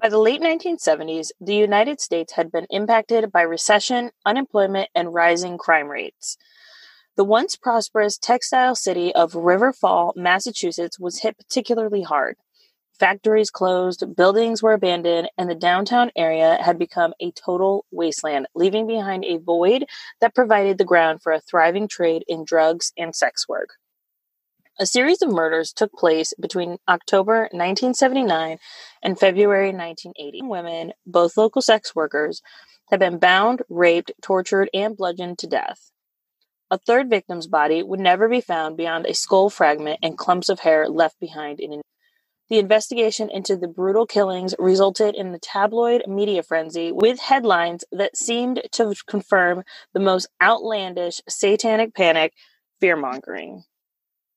By the late 1970s, the United States had been impacted by recession, unemployment, and rising crime rates. The once prosperous textile city of River Fall, Massachusetts was hit particularly hard. Factories closed, buildings were abandoned, and the downtown area had become a total wasteland, leaving behind a void that provided the ground for a thriving trade in drugs and sex work. A series of murders took place between October 1979 and February 1980. Women, both local sex workers, had been bound, raped, tortured, and bludgeoned to death. A third victim's body would never be found beyond a skull fragment and clumps of hair left behind in an the investigation into the brutal killings resulted in the tabloid media frenzy with headlines that seemed to confirm the most outlandish satanic panic fear mongering.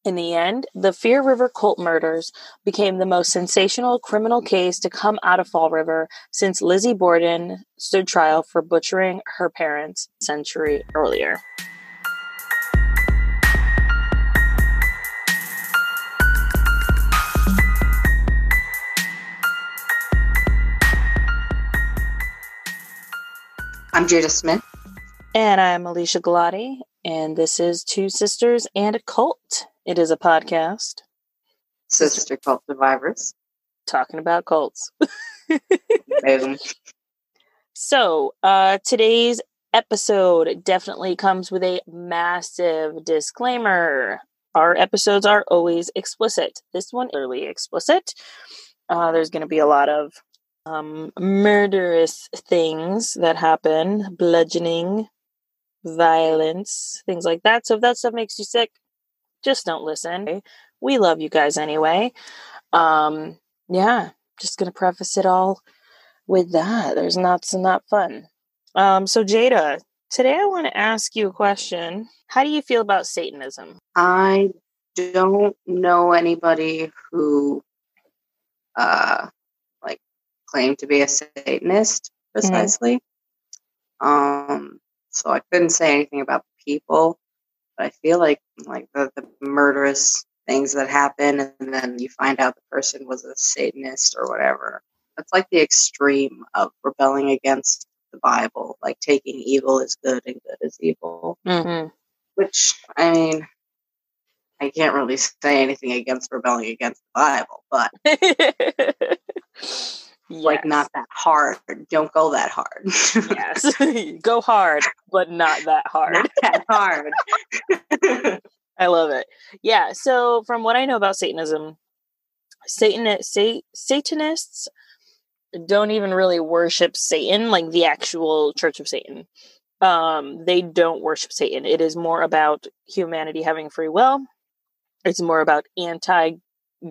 In the end, the Fall River cult murders became the most sensational criminal case to come out of Fall River since Lizzie Borden stood trial for butchering her parents a century earlier. I'm Jada Smith. And I'm Alesia Galati, and this is Two Sisters and a Cult. It is a podcast. Sister Cult Survivors. Talking about cults. so, uh, today's episode definitely comes with a massive disclaimer. Our episodes are always explicit. This one early explicit. Uh, there's going to be a lot of um, murderous things that happen, bludgeoning, violence, things like that. So if that stuff makes you sick, just don't listen. We love you guys anyway. Um, yeah, just gonna preface it all with that. There's not some not fun. Um, so Jada, today I want to ask you a question. How do you feel about Satanism? I don't know anybody who uh like claim to be a Satanist mm-hmm. precisely. Mm-hmm. Um, so I couldn't say anything about people, but I feel like like the, the murderous things that happen, and then you find out the person was a Satanist or whatever. That's like the extreme of rebelling against the Bible, like taking evil as good and good as evil. Mm-hmm. Which I mean, I can't really say anything against rebelling against the Bible, but yes. like not that hard. Don't go that hard. yes. go hard, but not that hard. Not that hard. I love it. Yeah. So from what I know about Satanism, Satan sa- Satanists don't even really worship Satan, like the actual Church of Satan. Um, they don't worship Satan. It is more about humanity having free will. It's more about anti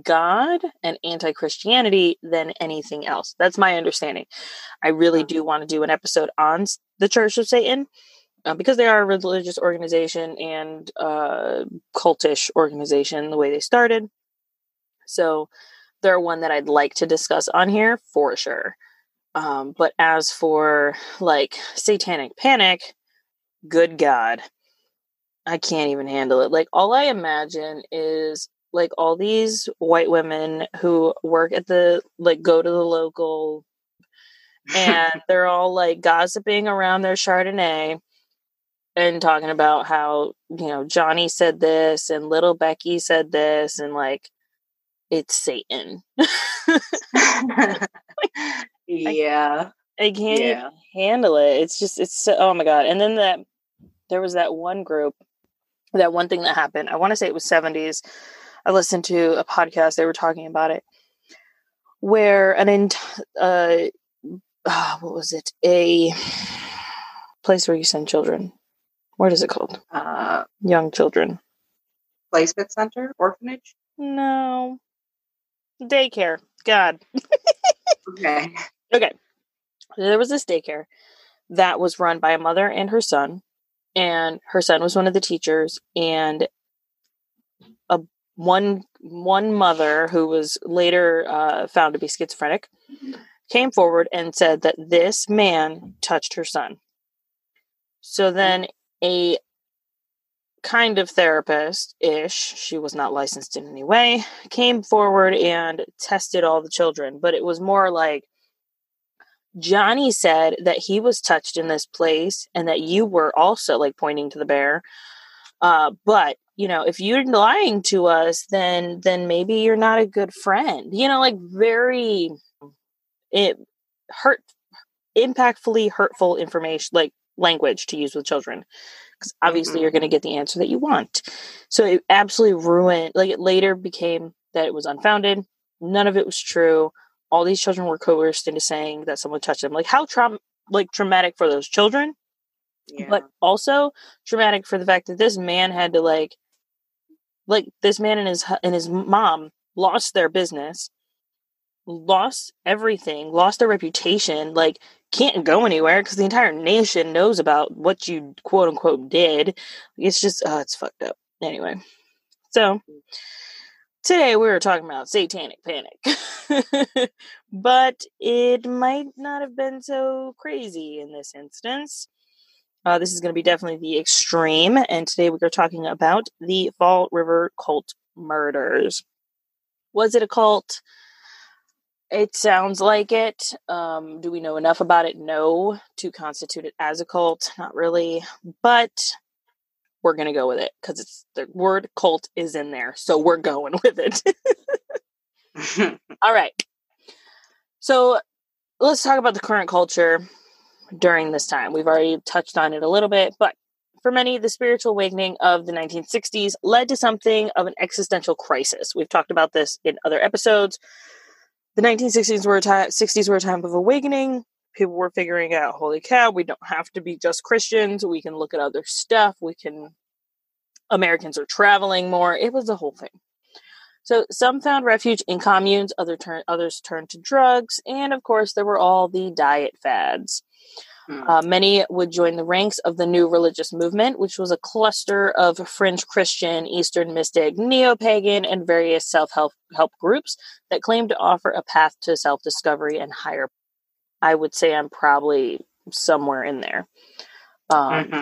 God and anti Christianity than anything else. That's my understanding. I really do want to do an episode on the Church of Satan uh, because they are a religious organization and uh, cultish organization the way they started. So they're one that I'd like to discuss on here for sure. Um, but as for like satanic panic, good God, I can't even handle it. Like, all I imagine is like all these white women who work at the like go to the local and they're all like gossiping around their chardonnay and talking about how you know johnny said this and little becky said this and like it's satan. Yeah i, I can't yeah. handle it. It's just it's so, oh my god. And then that there was that one group that one thing that happened i want to say it was 70s I listened to a podcast, they were talking about it, where an ent- uh, uh, what was it? A place where you send children. What is it called? Uh, Young children. Placement center? Orphanage? No. Daycare. God. okay. Okay. There was this daycare that was run by a mother and her son, and her son was one of the teachers, and one one mother who was later uh, found to be schizophrenic came forward and said that this man touched her son. So then a kind of therapist ish, she was not licensed in any way, came forward and tested all the children, but it was more like Johnny said that he was touched in this place and that you were also like pointing to the bear. Uh, but you know, if you're lying to us, then then maybe you're not a good friend. You know, like very it hurt impactfully hurtful information like language to use with children because obviously mm-hmm. you're going to get the answer that you want so it absolutely ruined like it later became that it was unfounded none of it was true all these children were coerced into saying that someone touched them like how traum like traumatic for those children yeah. but also traumatic for the fact that this man had to like like this man and his and his mom lost their business lost everything lost their reputation like can't go anywhere because the entire nation knows about what you quote unquote did. It's just uh it's fucked up. Anyway so today we were talking about satanic panic. But it might not have been so crazy in this instance uh, this is going to be definitely the extreme and today we are talking about the fall river cult murders was it a cult it sounds like it um, do we know enough about it no to constitute it as a cult not really but we're going to go with it because it's the word cult is in there. So we're going with it. All right. So let's talk about the current culture during this time. We've already touched on it a little bit, but for many, the spiritual awakening of the 1960s led to something of an existential crisis. We've talked about this in other episodes. The 1960s were a time, 60s were a time of awakening people were figuring out holy cow we don't have to be just christians we can look at other stuff we can americans are traveling more it was a whole thing so some found refuge in communes other turn, others turned to drugs and of course there were all the diet fads hmm. uh, many would join the ranks of the new religious movement, which was a cluster of fringe Christian, Eastern mystic, neo pagan, and various self help groups that claimed to offer a path to self discovery and higher I would say I'm probably somewhere in there. Um, mm-hmm.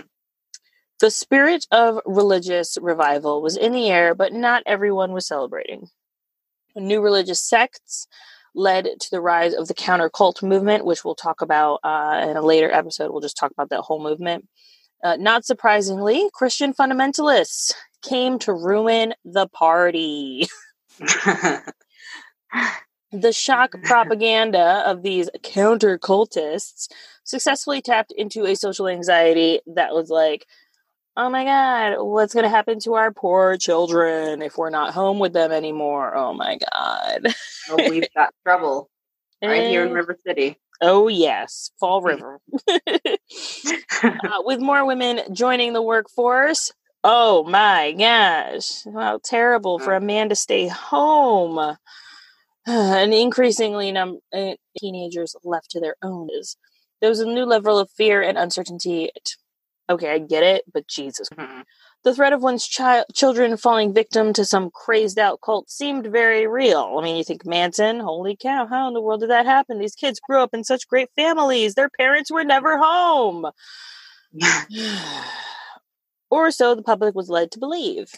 The spirit of religious revival was in the air, but not everyone was celebrating. New religious sects led to the rise of the counter cult movement, which we'll talk about uh, in a later episode. We'll just talk about that whole movement. Uh, not surprisingly, Christian fundamentalists came to ruin the party. The shock propaganda of these counter cultists successfully tapped into a social anxiety that was like, oh my God, what's going to happen to our poor children if we're not home with them anymore? Oh my God. oh, we've got trouble right here in River City. Oh, yes, Fall River. uh, with more women joining the workforce. Oh my gosh. How terrible for a man to stay home. and increasingly num- uh, teenagers left to their own is there was a new level of fear and uncertainty okay i get it but jesus mm-hmm. the threat of one's child children falling victim to some crazed out cult seemed very real i mean you think manson holy cow how in the world did that happen these kids grew up in such great families their parents were never home or so the public was led to believe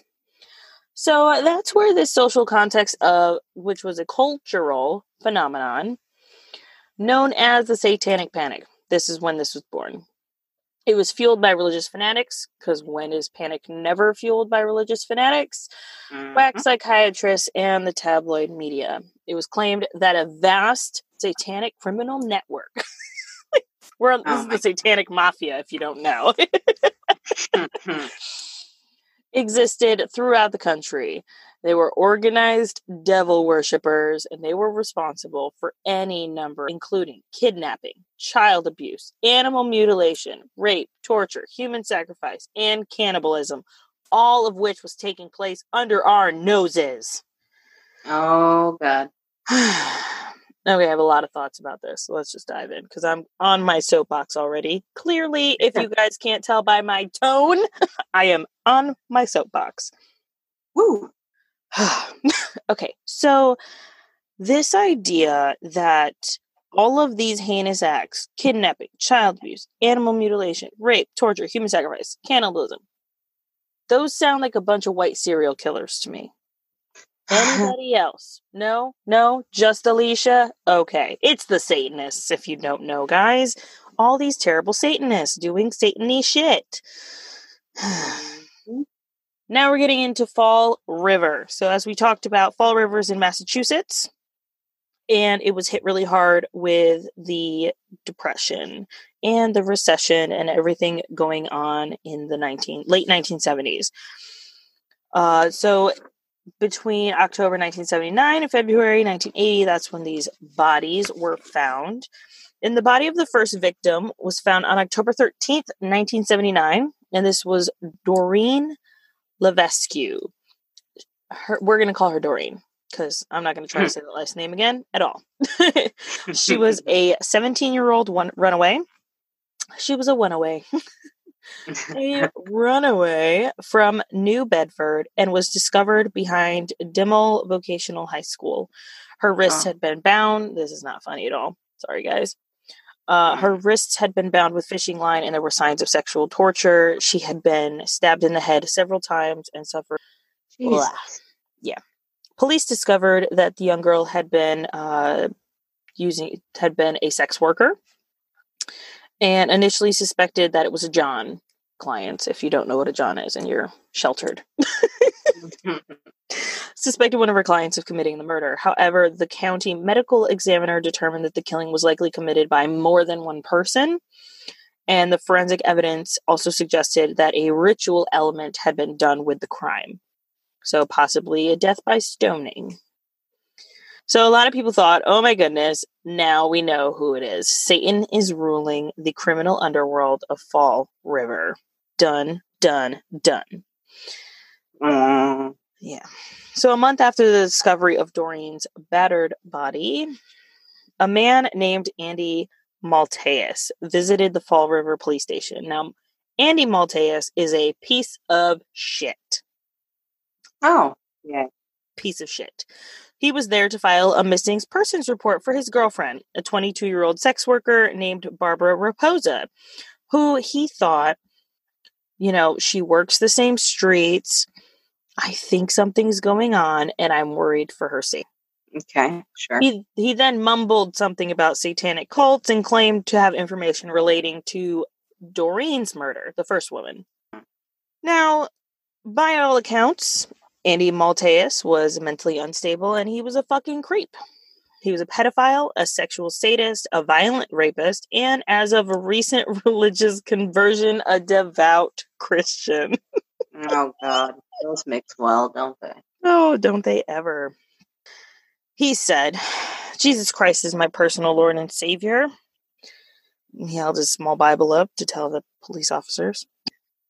so uh, that's where this social context of which was a cultural phenomenon known as the satanic panic. This is when this was born. It was fueled by religious fanatics, because when is panic never fueled by religious fanatics? Mm-hmm. Whack psychiatrists and the tabloid media. It was claimed that a vast satanic criminal network. We're on, oh this is the satanic mafia, if you don't know. Mm-hmm existed throughout the country. They were organized devil worshippers and they were responsible for any number, including kidnapping, child abuse, animal mutilation, rape, torture, human sacrifice, and cannibalism, all of which was taking place under our noses. Oh, God. Okay, I have a lot of thoughts about this. So let's just dive in because I'm on my soapbox already. Clearly, if you guys can't tell by my tone, I am on my soapbox. Woo. okay, so this idea that all of these heinous acts kidnapping, child abuse, animal mutilation, rape, torture, human sacrifice, cannibalism those sound like a bunch of white serial killers to me. Anybody else? No, no, just Alesia? Okay. It's the Satanists, if you don't know, guys. All these terrible Satanists doing Satany shit. Mm-hmm. Now we're getting into Fall River. So, as we talked about, Fall River is in Massachusetts, and it was hit really hard with the Depression and the recession and everything going on in the 19 late 1970s. Uh, so between October 1979 and February 1980, that's when these bodies were found. And the body of the first victim was found on October 13th, 1979, and this was Doreen Levesque. Her, we're going to call her Doreen because I'm not going to try to mm. say the last name again at all. she was a 17 year old one runaway. She was a runaway. a runaway from New Bedford and was discovered behind Diman Vocational High School. Her wrists oh. had been bound. This is not funny at all. Sorry, guys. Uh, her wrists had been bound with fishing line, and there were signs of sexual torture. She had been stabbed in the head several times and suffered. Yeah. Police discovered that the young girl had been uh, using had been a sex worker and initially suspected that it was a John client. If you don't know what a John is and you're sheltered, suspected one of her clients of committing the murder. However, the county medical examiner determined that the killing was likely committed by more than one person. And the forensic evidence also suggested that a ritual element had been done with the crime. So, possibly a death by stoning. So a lot of people thought, oh my goodness, now we know who it is. Satan is ruling the criminal underworld of Fall River. Done, done, done. Uh. Yeah. So a month after the discovery of Doreen's battered body, a man named Andy Maltese visited the Fall River police station. Now, Andy Maltese is a piece of shit. Oh, yeah. Piece of shit. He was there to file a missing persons report for his girlfriend, a 22 year old sex worker named Barbara Raposa, who he thought, you know, she works the same streets. I think something's going on and I'm worried for her safety. Okay, sure. He, he then mumbled something about satanic cults and claimed to have information relating to Doreen's murder, the first woman. Now, by all accounts, Andy Maltese was mentally unstable and he was a fucking creep. He was a pedophile, a sexual sadist, a violent rapist, and as of a recent religious conversion, a devout Christian. oh, God. Those mix well, don't they? Oh, don't they ever. He said, Jesus Christ is my personal Lord and Savior. He held his small Bible up to tell the police officers.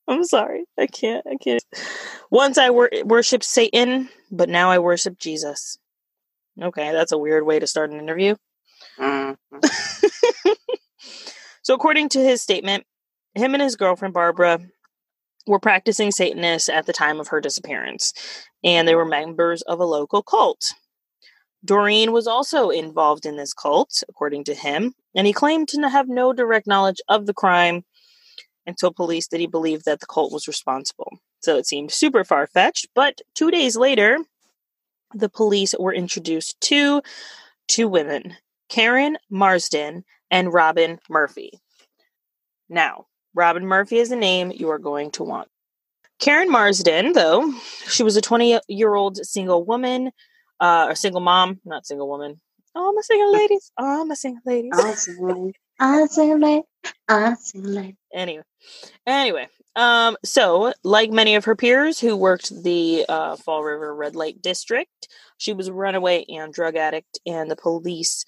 I'm sorry. I can't. I can't. Once I wor- worshiped Satan, but now I worship Jesus. Okay, that's a weird way to start an interview. Mm-hmm. so, according to his statement, him and his girlfriend Barbara were practicing Satanists at the time of her disappearance, and they were members of a local cult. Doreen was also involved in this cult, according to him, and he claimed to have no direct knowledge of the crime and told police that he believed that the cult was responsible. So it seemed super far fetched, but two days later, the police were introduced to two women, Karen Marsden and Robin Murphy. Now, Robin Murphy is a name you are going to want. Karen Marsden, though, she was a 20 year old single woman, uh, a single mom, not single woman. Oh, I'm a single ladies. Oh, I'm a single ladies. Anyway, anyway, um, so like many of her peers who worked the uh, Fall River Red Light District, she was a runaway and drug addict, and the police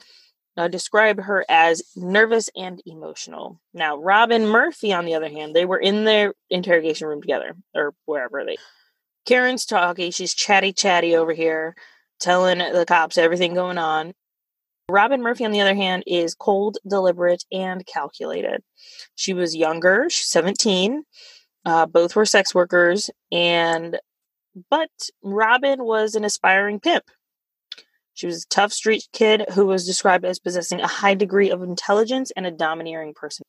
uh, described her as nervous and emotional. Now, Robin Murphy, on the other hand, they were in their interrogation room together, or wherever they. Karen's talking; she's chatty, chatty over here, telling the cops everything going on. Robin Murphy, on the other hand, is cold, deliberate, and calculated. She was younger, she's 17. Uh, both were sex workers, and but Robin was an aspiring pimp. She was a tough street kid who was described as possessing a high degree of intelligence and a domineering person.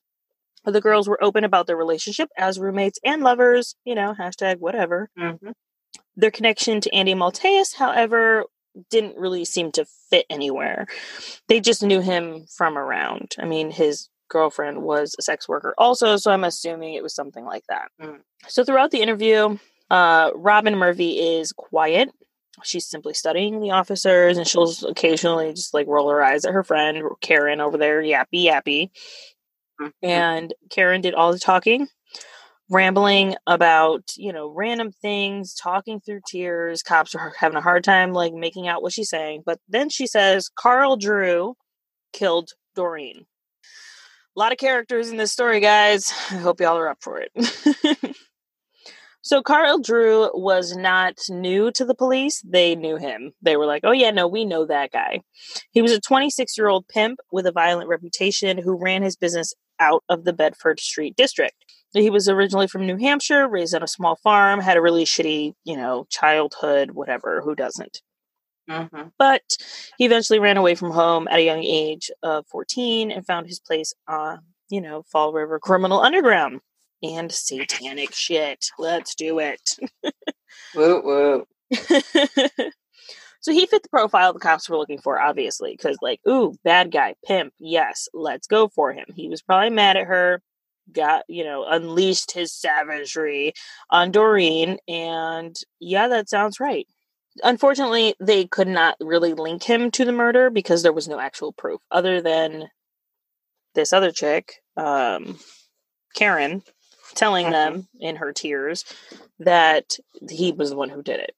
The girls were open about their relationship as roommates and lovers, you know, hashtag whatever. Mm-hmm. Their connection to Andy Maltese, however, didn't really seem to fit anywhere. They just knew him from around. I mean, his girlfriend was a sex worker also, so I'm assuming it was something like that. Mm. So throughout the interview, uh, Robin Murphy is quiet. She's simply studying the officers, and she'll occasionally just like roll her eyes at her friend Karen over there, yappy yappy. Mm-hmm. And Karen did all the talking rambling about you know random things talking through tears cops are having a hard time like making out what she's saying but then she says carl drew killed doreen. A lot of characters in this story guys. I hope y'all are up for it. So carl drew was not new to the police. They knew him. They were like oh yeah no we know that guy. He was a 26 year old pimp with a violent reputation who ran his business out of the bedford street district he was originally from New Hampshire, raised on a small farm, had a really shitty, you know, childhood, whatever. Who doesn't? Mm-hmm. But he eventually ran away from home at a young age of 14 and found his place on, you know, Fall River Criminal Underground and satanic shit. Let's do it. woo woo. so he fit the profile the cops were looking for, obviously, because, like, ooh, bad guy, pimp, yes, let's go for him. He was probably mad at her got you know unleashed his savagery on Doreen and yeah that sounds right. Unfortunately they could not really link him to the murder because there was no actual proof other than this other chick um Karen telling them mm-hmm. in her tears that he was the one who did it.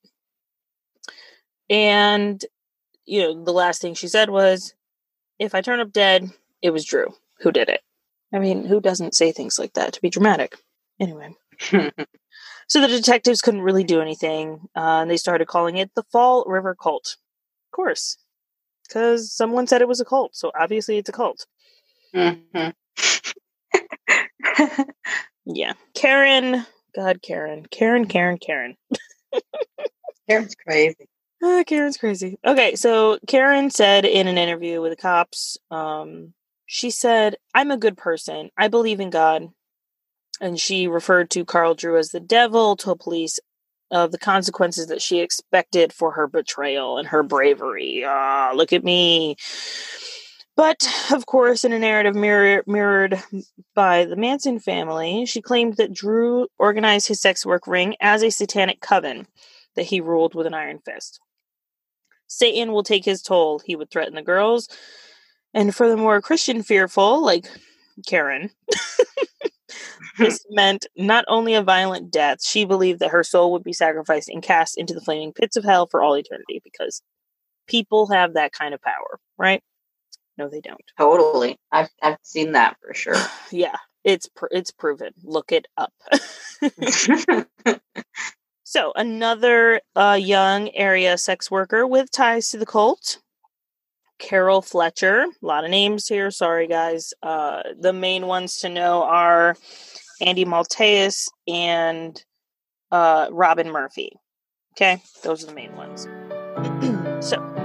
And you know the last thing she said was if i turn up dead it was drew who did it I mean, who doesn't say things like that to be dramatic? Anyway. so the detectives couldn't really do anything, uh, and they started calling it the Fall River Cult. Of course, because someone said it was a cult, so obviously it's a cult. Mm-hmm. yeah. Karen, God, Karen, Karen, Karen, Karen. Karen's crazy. Uh, Karen's crazy. Okay, so Karen said in an interview with the cops, um, she said, I'm a good person. I believe in God. And she referred to Carl Drew as the devil, told police of the consequences that she expected for her betrayal and her bravery. Ah, look at me. But, of course, in a narrative mirror, mirrored by the Manson family, she claimed that Drew organized his sex work ring as a satanic coven that he ruled with an iron fist. Satan will take his toll, he would threaten the girls and for the more Christian fearful, like Karen, this meant not only a violent death, she believed that her soul would be sacrificed and cast into the flaming pits of hell for all eternity because people have that kind of power, right? No, they don't. Totally. I've, I've seen that for sure. yeah, it's pr- it's proven. Look it up. so, another uh, young area sex worker with ties to the cult Carol Fletcher. A lot of names here. Sorry, guys. Uh, the main ones to know are Andy Maltese and uh, Robin Murphy. Okay, those are the main ones. so,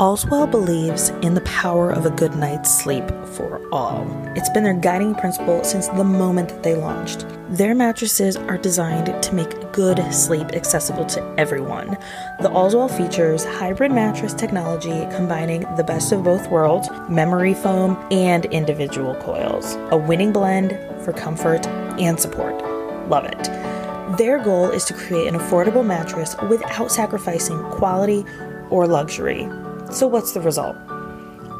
Allswell believes in the power of a good night's sleep for all. It's been their guiding principle since the moment that they launched. Their mattresses are designed to make good sleep accessible to everyone. The Allswell features hybrid mattress technology combining the best of both worlds memory foam and individual coils. A winning blend for comfort and support. Love it. Their goal is to create an affordable mattress without sacrificing quality or luxury. So, what's the result?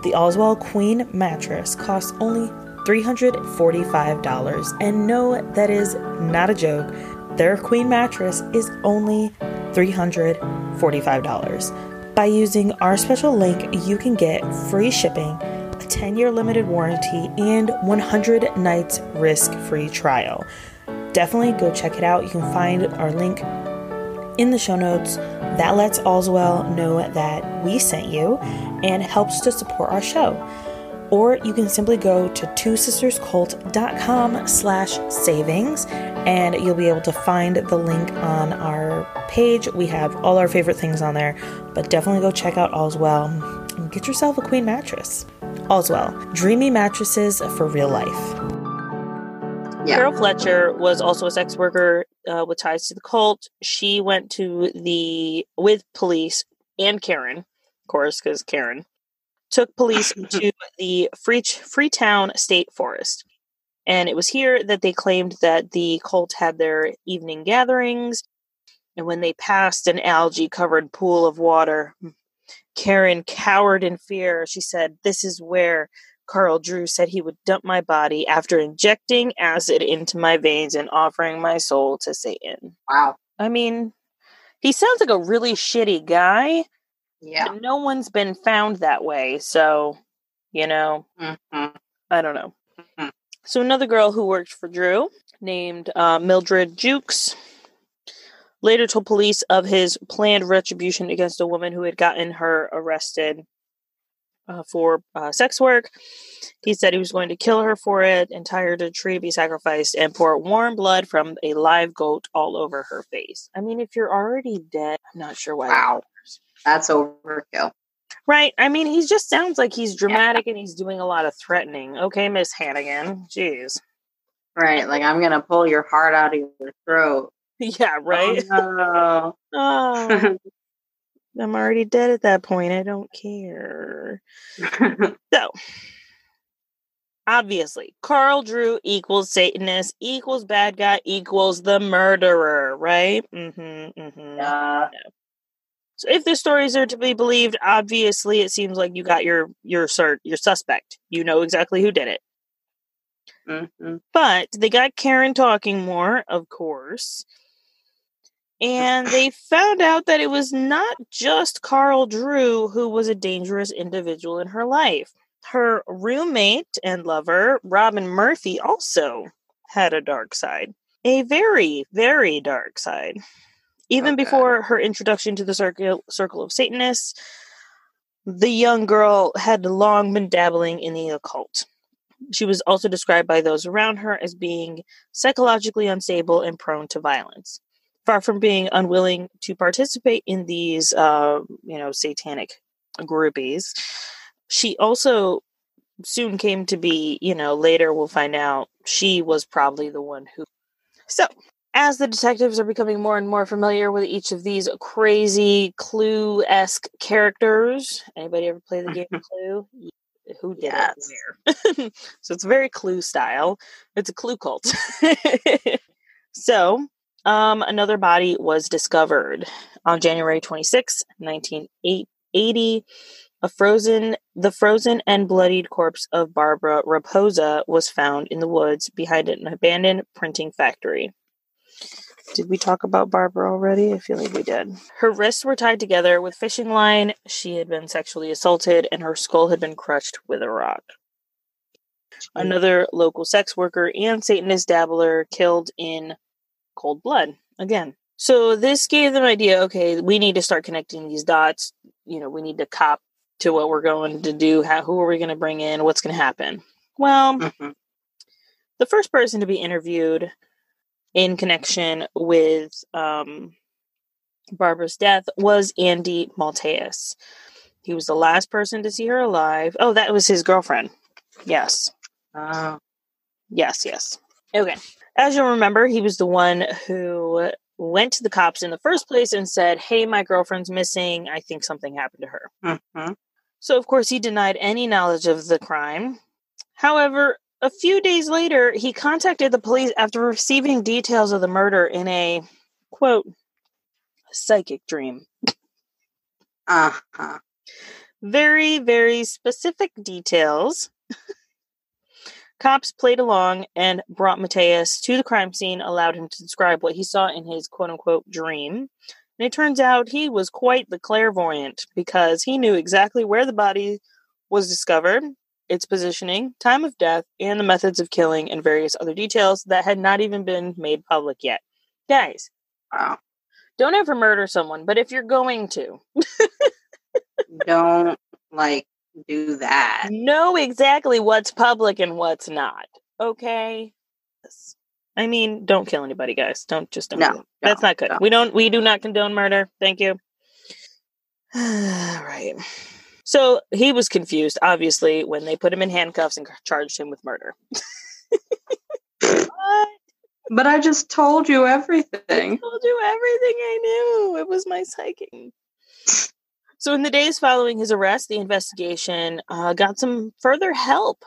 The Allswell Queen mattress costs only $345, and no, that is not a joke. Their Queen mattress is only $345. By using our special link, you can get free shipping, a 10 year limited warranty, and 100 nights risk free trial. Definitely go check it out. You can find our link in the show notes. That lets Allswell know that we sent you and helps to support our show. Or you can simply go to twosisterscult.com slash savings and you'll be able to find the link on our page. We have all our favorite things on there, but definitely go check out Allswell and get yourself a queen mattress. Allswell, dreamy mattresses for real life. Yeah. Carol Fletcher was also a sex worker uh, with ties to the cult. She went to the with police and Karen, of course, because Karen took police to the Free Freetown State Forest. And it was here that they claimed that the cult had their evening gatherings. And when they passed an algae covered pool of water, Karen cowered in fear. She said, This is where Carl Drew said he would dump my body after injecting acid into my veins and offering my soul to Satan. Wow. I mean, he sounds like a really shitty guy. Yeah. No one's been found that way. So, you know, hmm I don't know. Mhm. So another girl who worked for Drew, named uh, Mildred Jukes, later told police of his planned retribution against a woman who had gotten her arrested uh, for uh, sex work. He said he was going to kill her for it and tie her to a tree to be sacrificed and pour warm blood from a live goat all over her face. I mean, if you're already dead, I'm not sure why. Wow. That's overkill. Right. I mean, he just sounds like he's dramatic and he's doing a lot of threatening. Okay, Miss Hannigan. Jeez. Right. Like I'm gonna pull your heart out of your throat. Yeah, right. Oh, Oh, no. I'm already dead at that point. I don't care. So, obviously, Carl Drew equals Satanist equals bad guy equals the murderer, right? Mm-hmm. Mm-hmm. uh, So, if the stories are to be believed, obviously, it seems like you got your your cert, your suspect. You know exactly who did it. mhm. But they got Karen talking more, of course. And they found out that it was not just Carl Drew who was a dangerous individual in her life. Her roommate and lover, Robin Murphy, also had a dark side. A very, very dark side. Even Okay. before her introduction to the circle, circle of Satanists, the young girl had long been dabbling in the occult. She was also described by those around her as being psychologically unstable and prone to violence. Far from being unwilling to participate in these, uh, you know, satanic groupies, she also soon came to be, you know, later we'll find out she was probably the one who. So, as the detectives are becoming more and more familiar with each of these crazy Clue esque characters, anybody ever play the game Clue? Who did Yes. it? Where? so it's very Clue style. It's a Clue cult. so, um, another body was discovered on January 26, 1980. A frozen, the frozen and bloodied corpse of Barbara Raposa was found in the woods behind an abandoned printing factory. Did we talk about Barbara already? I feel like we did. Her wrists were tied together with fishing line. She had been sexually assaulted, and her skull had been crushed with a rock. Another local sex worker and Satanist dabbler killed in cold blood. Again. So this gave them idea, okay, we need to start connecting these dots. You know, we need to cop to what we're going to do. How, who are we going to bring in? What's going to happen? Well, Mhm. the first person to be interviewed in connection with um, Barbara's death was Andy Maltese. He was the last person to see her alive. Oh, that was his girlfriend. Yes. Oh, Yes, yes. Okay. As you'll remember, he was the one who went to the cops in the first place and said, Hey, my girlfriend's missing. I think something happened to her. mhm. So, of course, he denied any knowledge of the crime. However, a few days later, he contacted the police after receiving details of the murder in a quote, psychic dream. uh-huh. Very, very specific details. Cops played along and brought Maltese to the crime scene, allowed him to describe what he saw in his quote unquote dream. And it turns out he was quite the clairvoyant because he knew exactly where the body was discovered, its positioning, time of death, and the methods of killing, and various other details that had not even been made public yet. Guys, Wow. don't ever murder someone, but if you're going to, Don't like do that. know exactly what's public and what's not. Okay. I mean, don't kill anybody, guys. Don't just don't. No, it. That's not good. no. We don't. We do not condone murder. Thank you. right. So he was confused, obviously, when they put him in handcuffs and charged him with murder. But I just told you everything. I told you everything I knew. It was my psychic. So, in the days following his arrest, the investigation uh, got some further help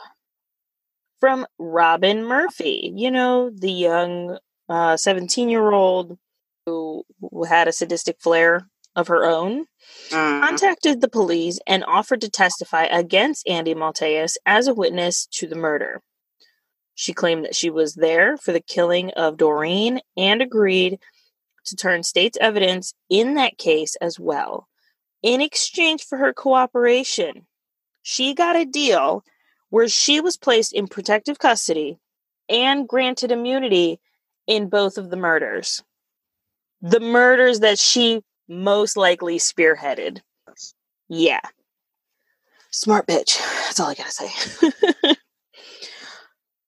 from Robin Murphy. You know, the young 17 uh, year old who, who had a sadistic flair of her own, mm. contacted the police and offered to testify against Andy Maltese as a witness to the murder. She claimed that she was there for the killing of Doreen and agreed to turn state's evidence in that case as well. In exchange for her cooperation, she got a deal where she was placed in protective custody and granted immunity in both of the murders. The murders that she most likely spearheaded. Yeah. Smart bitch. That's all I gotta say.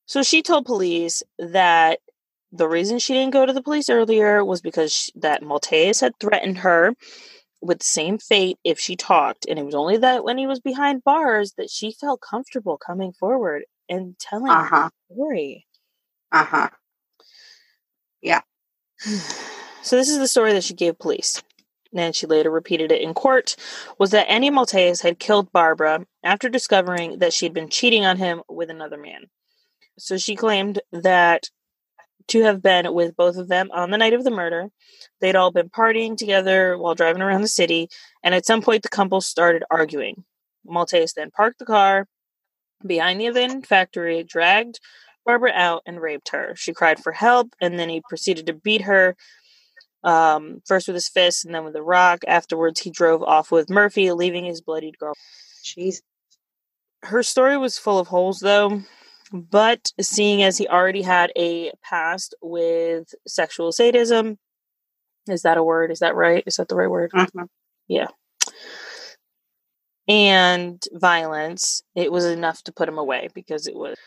so she told police that the reason she didn't go to the police earlier was because she, that Maltese had threatened her with the same fate if she talked, and it was only that when he was behind bars that she felt comfortable coming forward and telling uh-huh. the story. Uh huh. Yeah. So this is the story that she gave police and she later repeated it in court, was that Andy Maltese had killed Barbara after discovering that she had been cheating on him with another man. So she claimed that to have been with both of them on the night of the murder. They'd all been partying together while driving around the city, and at some point the couple started arguing. Maltese then parked the car behind the abandoned factory, dragged Barbara out, and raped her. She cried for help, and then he proceeded to beat her um, first with his fist and then with a rock. Afterwards, he drove off with Murphy, leaving his bloodied girl. Jeez. Her story was full of holes, though. But seeing as he already had a past with sexual sadism, is that a word? Is that right? Is that the right word? Mm-hmm. Yeah. And violence, it was enough to put him away because it was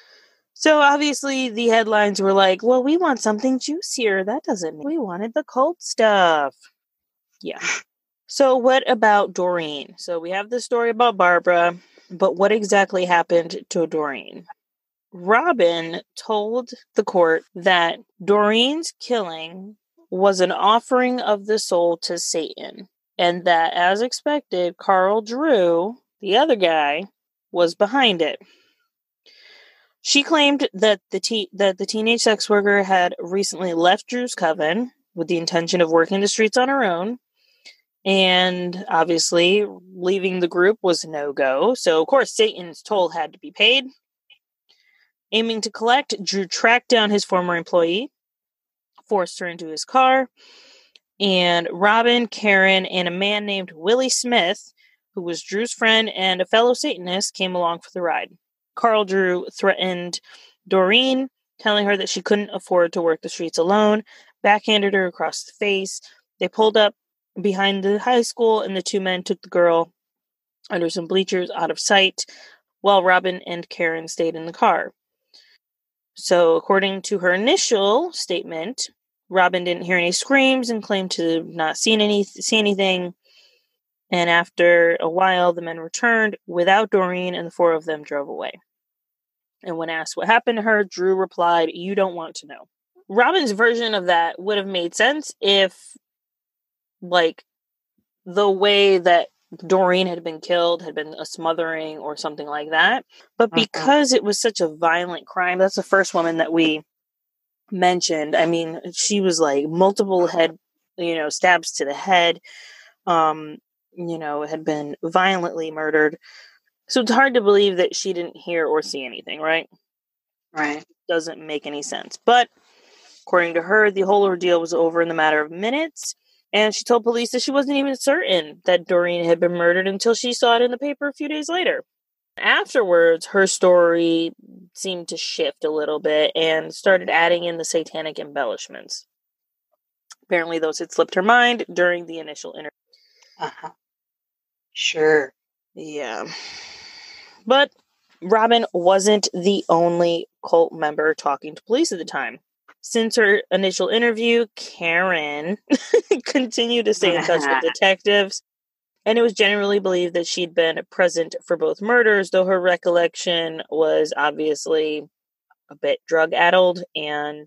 so obviously the headlines were like, well, we want something juicier. That doesn't mean we wanted the cold stuff. Yeah. So what about Doreen? So we have the story about Barbara, but what exactly happened to Doreen? Robin told the court that Doreen's killing was an offering of the soul to Satan, and that, as expected, Carl Drew, the other guy, was behind it. She claimed that the te- that the teenage sex worker had recently left Drew's coven with the intention of working the streets on her own. And obviously, leaving the group was no go. So, of course, Satan's toll had to be paid. Aiming to collect, Drew tracked down his former employee, forced her into his car, and Robin, Karen, and a man named Willie Smith, who was Drew's friend and a fellow Satanist, came along for the ride. Carl Drew threatened Doreen, telling her that she couldn't afford to work the streets alone, backhanded her across the face. They pulled up behind the high school, and the two men took the girl under some bleachers out of sight while Robin and Karen stayed in the car. So, according to her initial statement, Robin didn't hear any screams and claimed to not seen any see anything. And after a while, the men returned without Doreen, and the four of them drove away. And when asked what happened to her, Drew replied, You don't want to know. Robin's version of that would have made sense if, like, the way that Doreen had been killed had been a smothering or something like that. But mm-hmm. because it was such a violent crime, that's the first woman that we mentioned. I mean, she was like multiple head, you know, stabs to the head, um, you know, had been violently murdered. So it's hard to believe that she didn't hear or see anything, right? Right. Doesn't make any sense. But according to her, the whole ordeal was over in the matter of minutes. And she told police that she wasn't even certain that Doreen had been murdered until she saw it in the paper a few days later. Afterwards, her story seemed to shift a little bit and started adding in the satanic embellishments. Apparently, those had slipped her mind during the initial interview. Uh huh. Sure. Yeah. But Robin wasn't the only cult member talking to police at the time. Since her initial interview, Karen continued to stay in touch with detectives, and it was generally believed that she'd been present for both murders, though her recollection was obviously a bit drug addled and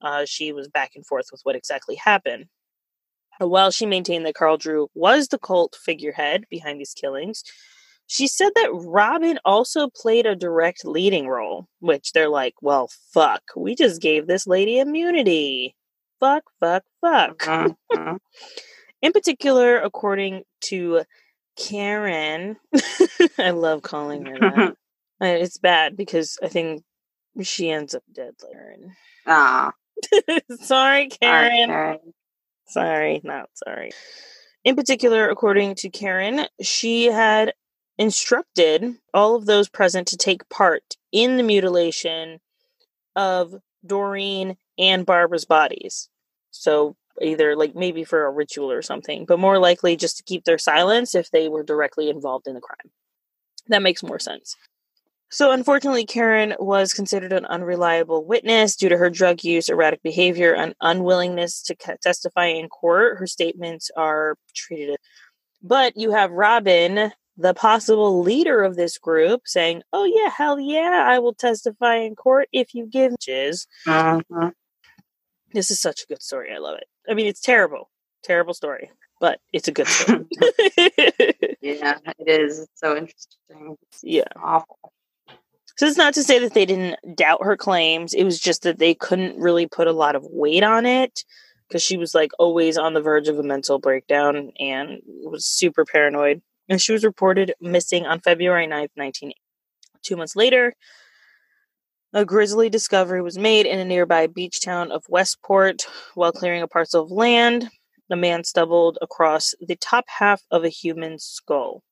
uh, she was back and forth with what exactly happened. While she maintained that Carl Drew was the cult figurehead behind these killings, she said that Robin also played a direct leading role, which they're like, well, fuck, we just gave this lady immunity. Fuck, fuck, fuck. Mhm. In particular, according to Karen, I love calling her that. It's bad because I think she ends up dead later. Ah, sorry, right, Karen. Karen. Sorry, not sorry. In particular, according to Karen, she had instructed all of those present to take part in the mutilation of Doreen and Barbara's bodies. So, either like maybe for a ritual or something, but more likely just to keep their silence if they were directly involved in the crime. That makes more sense. So, unfortunately, Karen was considered an unreliable witness due to her drug use, erratic behavior, and unwillingness to testify in court. Her statements are treated. as- But you have Robin, the possible leader of this group, saying, "Oh yeah, hell yeah, I will testify in court if you give jizz." Mhm. This is such a good story. I love it. I mean, it's terrible, terrible story, but it's a good story. Yeah, it is. It's so interesting. It's yeah. awful. So it's not to say that they didn't doubt her claims. It was just that they couldn't really put a lot of weight on it because she was like always on the verge of a mental breakdown and was super paranoid. And she was reported missing on February 9th, 1980. Two months later, a grisly discovery was made in a nearby beach town of Westport while clearing a parcel of land. A man stumbled across the top half of a human skull.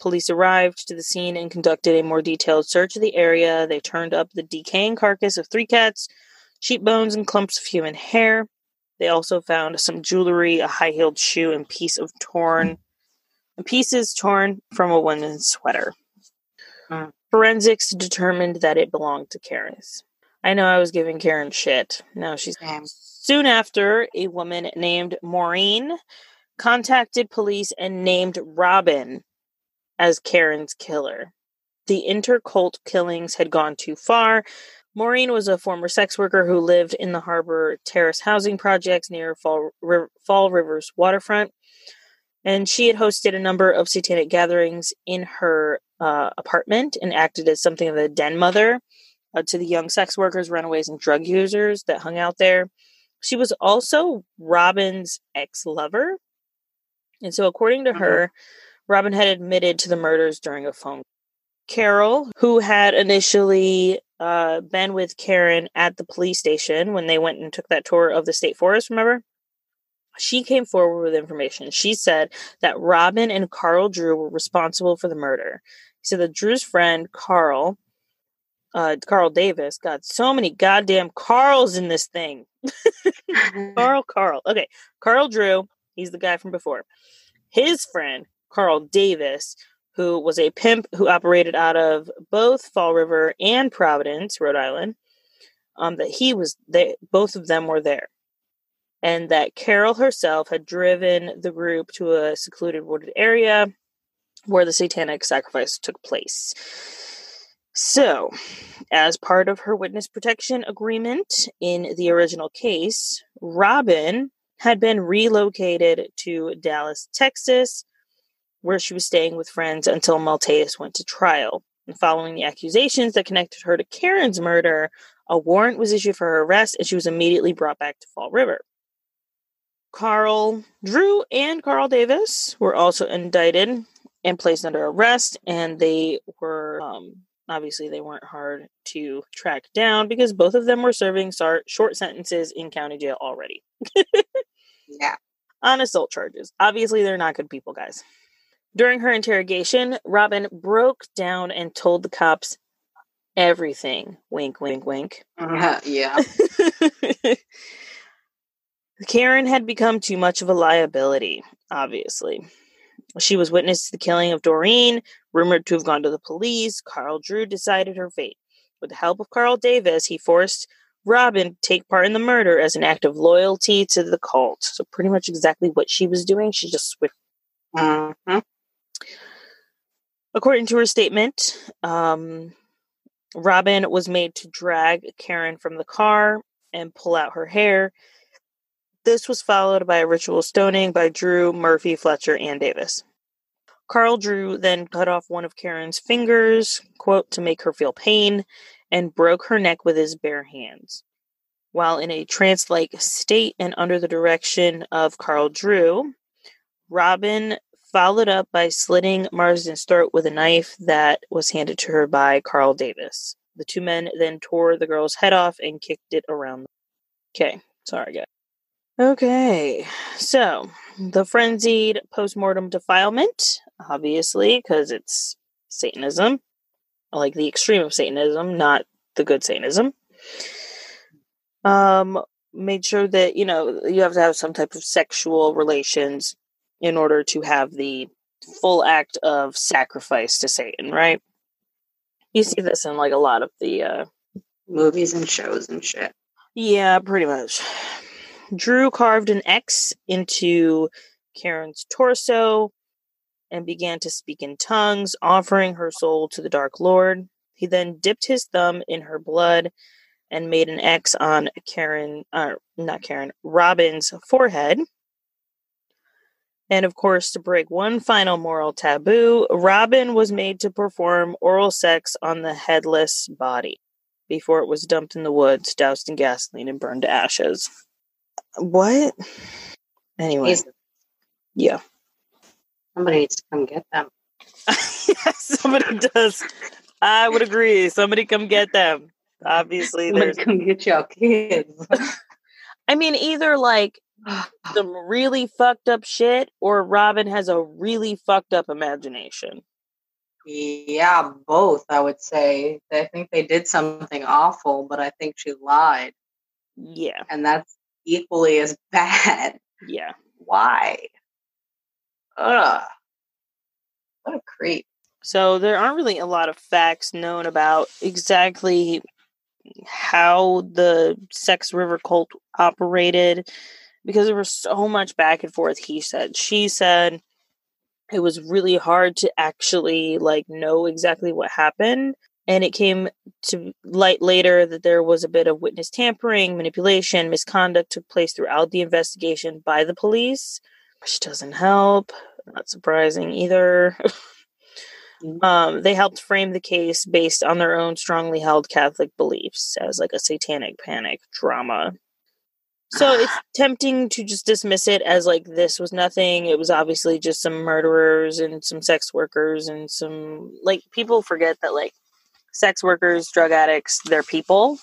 Police arrived to the scene and conducted a more detailed search of the area. They turned up the decaying carcass of three cats, sheep bones, and clumps of human hair. They also found some jewelry, a high heeled shoe, and piece of torn pieces torn from a woman's sweater. Hmm. Forensics determined that it belonged to Karen's. I know I was giving Karen shit. Now she's Damn. soon after a woman named Maureen contacted police and named Robin as Karen's killer. The intercult killings had gone too far. Maureen was a former sex worker who lived in the Harbor Terrace housing projects near Fall, Fall River's waterfront. And she had hosted a number of satanic gatherings in her uh, apartment and acted as something of a den mother uh, to the young sex workers, runaways, and drug users that hung out there. She was also Robin's ex lover. And so, according to Mhm. her, Robin had admitted to the murders during a phone. Call. Carol, who had initially uh, been with Karen at the police station when they went and took that tour of the state forest, remember? She came forward with information. She said that Robin and Carl Drew were responsible for the murder. He said that Drew's friend, Carl, uh, Carl Davis, got so many goddamn Carls in this thing. Carl, Carl. Okay, Carl Drew, he's the guy from before. His friend, Carl Davis, who was a pimp who operated out of both Fall River and Providence, Rhode Island, um, that he was they both of them were there. And that Carol herself had driven the group to a secluded wooded area where the satanic sacrifice took place. So, as part of her witness protection agreement in the original case, Robin had been relocated to Dallas, Texas, where she was staying with friends until Maltese went to trial. And following the accusations that connected her to Karen's murder, a warrant was issued for her arrest and she was immediately brought back to Fall River. Carl Drew and Carl Davis were also indicted and placed under arrest, and they were um, obviously they weren't hard to track down because both of them were serving short sentences in county jail already yeah. on assault charges. Obviously, they're not good people, guys. During her interrogation, Robin broke down and told the cops everything. Wink, wink, wink. yeah. Karen had become too much of a liability, obviously. She was witness to the killing of Doreen, rumored to have gone to the police. Carl Drew decided her fate. With the help of Carl Davis, he forced Robin to take part in the murder as an act of loyalty to the cult. So, pretty much exactly what she was doing. She just switched. Mhm. According to her statement, um, Robin was made to drag Karen from the car and pull out her hair. This was followed by a ritual stoning by Drew, Murphy, Fletcher, and Davis. Carl Drew then cut off one of Karen's fingers, quote, to make her feel pain, and broke her neck with his bare hands. While in a trance like state and under the direction of Carl Drew, Robin followed up by slitting Marsden's throat with a knife that was handed to her by Carl Davis. The two men then tore the girl's head off and kicked it around. Okay, sorry, guys. Okay, so the frenzied postmortem defilement, obviously, because it's Satanism, like the extreme of Satanism, not the good Satanism. Um, made sure that you know you have to have some type of sexual relations in order to have the full act of sacrifice to Satan, right? You see this in like a lot of the uh movies and shows and shit. Yeah, pretty much. Drew carved an X into Karen's torso and began to speak in tongues, offering her soul to the Dark Lord. He then dipped his thumb in her blood and made an X on Karen, uh, not Karen, Robin's forehead. And of course, to break one final moral taboo, Robin was made to perform oral sex on the headless body before it was dumped in the woods, doused in gasoline, and burned to ashes. What? Anyway. Yeah. Somebody needs to come get them. yeah, somebody does. I would agree. Somebody come get them. Obviously, there's come get your kids. I mean, either like some really fucked up shit, or Robin has a really fucked up imagination. Yeah, both, I would say. I think they did something awful, but I think she lied. Yeah. And that's equally as bad. Yeah. Why? Ugh. What a creep. So there aren't really a lot of facts known about exactly how the sex river cult operated because there was so much back and forth he said she said it was really hard to actually like know exactly what happened and it came to light later that there was a bit of witness tampering manipulation misconduct took place throughout the investigation by the police which doesn't help not surprising either mm-hmm. um, they helped frame the case based on their own strongly held catholic beliefs as like a satanic panic drama so it's tempting to just dismiss it as like this was nothing. It was obviously just some murderers and some sex workers and some like people forget that like sex workers, drug addicts, they're people.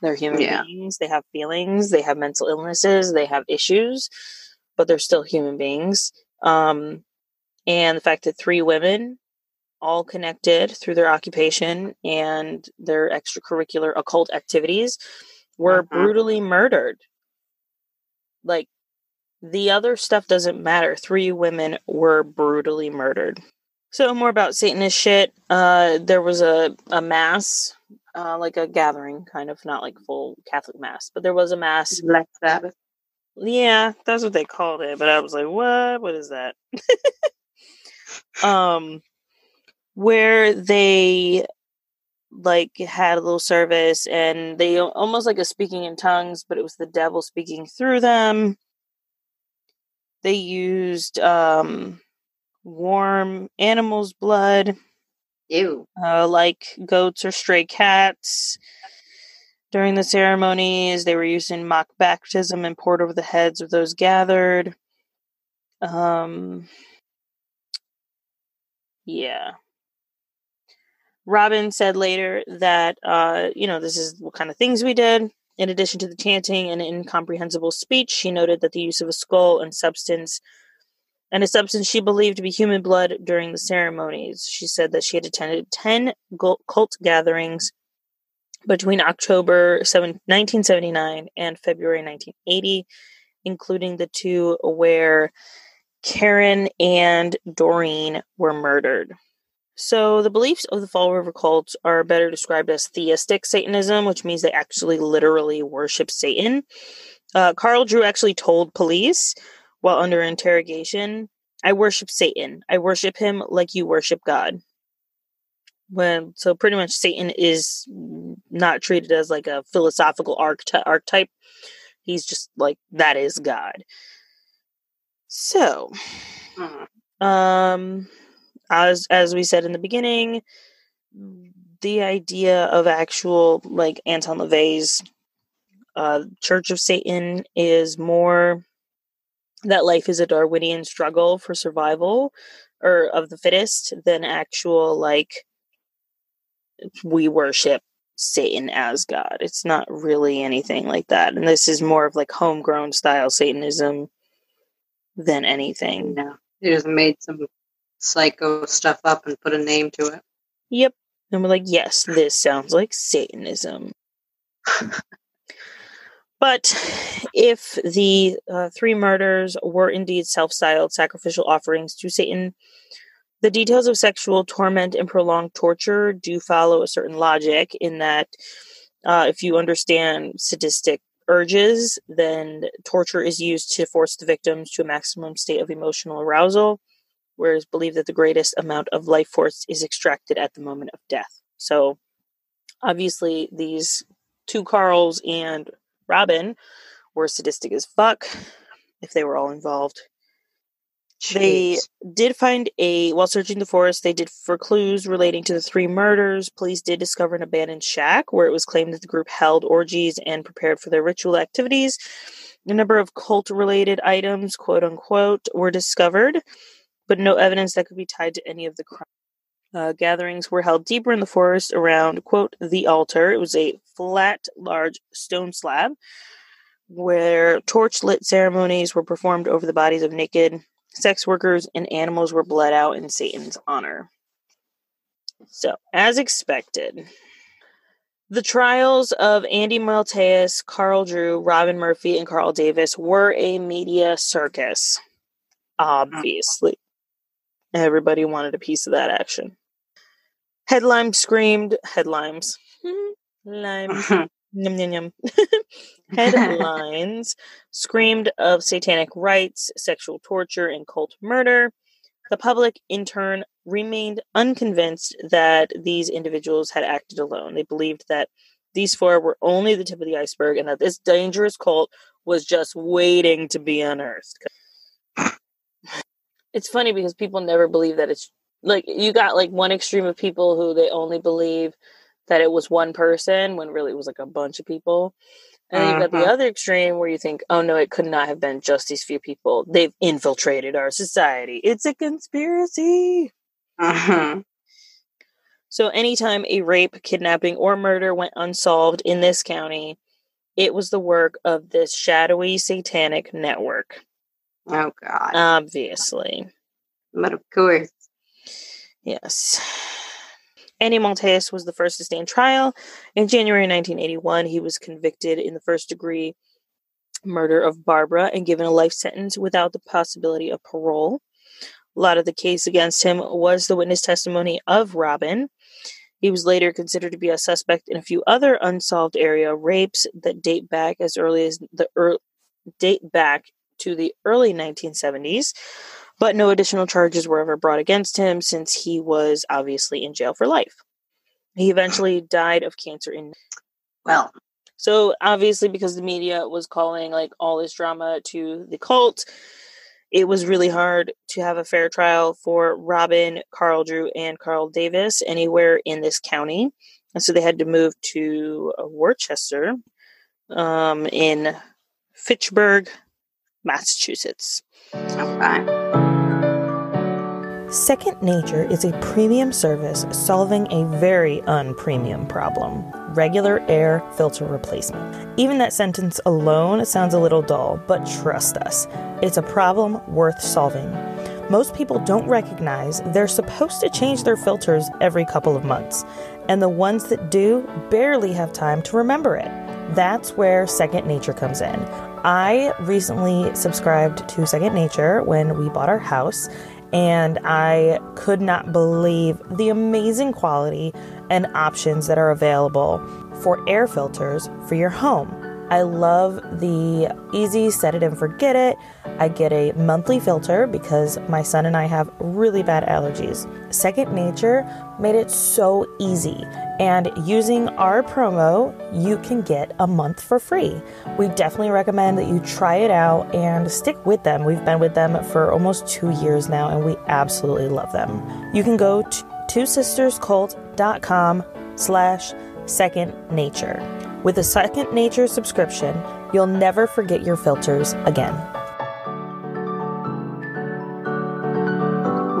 They're human yeah. beings. They have feelings. They have mental illnesses. They have issues, but they're still human beings. Um, and the fact that three women, all connected through their occupation and their extracurricular occult activities, were uh-huh. brutally murdered like the other stuff doesn't matter. Three women were brutally murdered. So more about Satanist shit. Uh, there was a a mass, uh, like a gathering, kind of not like full Catholic mass, but there was a mass. Black Sabbath. Yeah, that's what they called it. But I was like, what? What is that? um, where they like had a little service and they almost like a speaking in tongues, but it was the devil speaking through them. They used um warm animals' blood. Ew. Uh, like goats or stray cats. During the ceremonies, they were using mock baptism and poured over the heads of those gathered. Um, yeah. Robin said later that, uh, you know, this is what kind of things we did. In addition to the chanting and incomprehensible speech, she noted that the use of a skull and substance and a substance she believed to be human blood during the ceremonies. She said that she had attended 10 cult gatherings between October 7, 1979 and February 1980, including the two where Karen and Doreen were murdered. So, the beliefs of the Fall River cults are better described as theistic Satanism, which means they actually literally worship Satan. Uh, Carl Drew actually told police while under interrogation, I worship Satan. I worship him like you worship God. when so pretty much Satan is not treated as like a philosophical archety- archetype. He's just like that is God. So, um, as as we said in the beginning, the idea of actual like Anton LaVey's uh, Church of Satan is more that life is a Darwinian struggle for survival or of the fittest than actual like we worship Satan as God. It's not really anything like that. And this is more of like homegrown style Satanism than anything. No, they just made some psycho stuff up and put a name to it. Yep. And we're like, yes, this sounds like Satanism. but if the uh, three murders were indeed self styled sacrificial offerings to Satan, the details of sexual torment and prolonged torture do follow a certain logic in that uh, if you understand sadistic urges, then torture is used to force the victims to a maximum state of emotional arousal, whereas believe that the greatest amount of life force is extracted at the moment of death. So obviously these two Carls and Robin were sadistic as fuck if they were all involved. They did find a while searching the forest they did for clues relating to the three murders. Police did discover an abandoned shack where it was claimed that the group held orgies and prepared for their ritual activities. A number of cult related items quote unquote were discovered but no evidence that could be tied to any of the crimes uh, gatherings were held deeper in the forest around quote the altar it was a flat large stone slab where torch lit ceremonies were performed over the bodies of naked sex workers and animals were bled out in Satan's honor. So, as expected, the trials of Andy Maltese, Carl Drew, Robin Murphy, and Carl Davis were a media circus. Obviously. Everybody wanted a piece of that action. Headlines screamed, headlines. Limes. Yum, yum, yum. Headlines screamed of satanic rites, sexual torture, and cult murder. The public, in turn, remained unconvinced that these individuals had acted alone. They believed that these four were only the tip of the iceberg and that this dangerous cult was just waiting to be unearthed. It's funny because people never believe that it's like you got like one extreme of people who they only believe that it was one person when really it was like a bunch of people. And then you've got the Mhm. other extreme where you think, oh no, it could not have been just these few people. They've infiltrated our society. It's a conspiracy. Uh-huh. So anytime a rape, kidnapping, or murder went unsolved in this county, it was the work of this shadowy satanic network. Oh God. Obviously. but of course. Yes. Andy Maltese was the first to stand trial. In January 1981, he was convicted in the first degree murder of Barbara and given a life sentence without the possibility of parole. A lot of the case against him was the witness testimony of Robin. He was later considered to be a suspect in a few other unsolved area rapes that date back as early as the ear date back to the early 1970s but no additional charges were ever brought against him since he was obviously in jail for life. He eventually died of cancer in Well, so obviously because the media was calling like all this drama to the cult, it was really hard to have a fair trial for Robin, Carl Drew, and Carl Davis anywhere in this county. And so they had to move to uh, Worcester um, in Fitchburg, Massachusetts. okay. Second Nature is a premium service solving a very unpremium problem regular air filter replacement. Even that sentence alone sounds a little dull, but trust us, it's a problem worth solving. Most people don't recognize they're supposed to change their filters every couple of months, and the ones that do barely have time to remember it. That's where Second Nature comes in. I recently subscribed to Second Nature when we bought our house, and I could not believe the amazing quality and options that are available for air filters for your home. I love the easy set it and forget it. I get a monthly filter because my son and I have really bad allergies. Second Nature made it so easy, and using our promo, you can get a month for free. We definitely recommend that you try it out and stick with them. We've been with them for almost two years now, and we absolutely love them. You can go to twosisterscult.com slash second nature. With a Second Nature subscription, you'll never forget your filters again.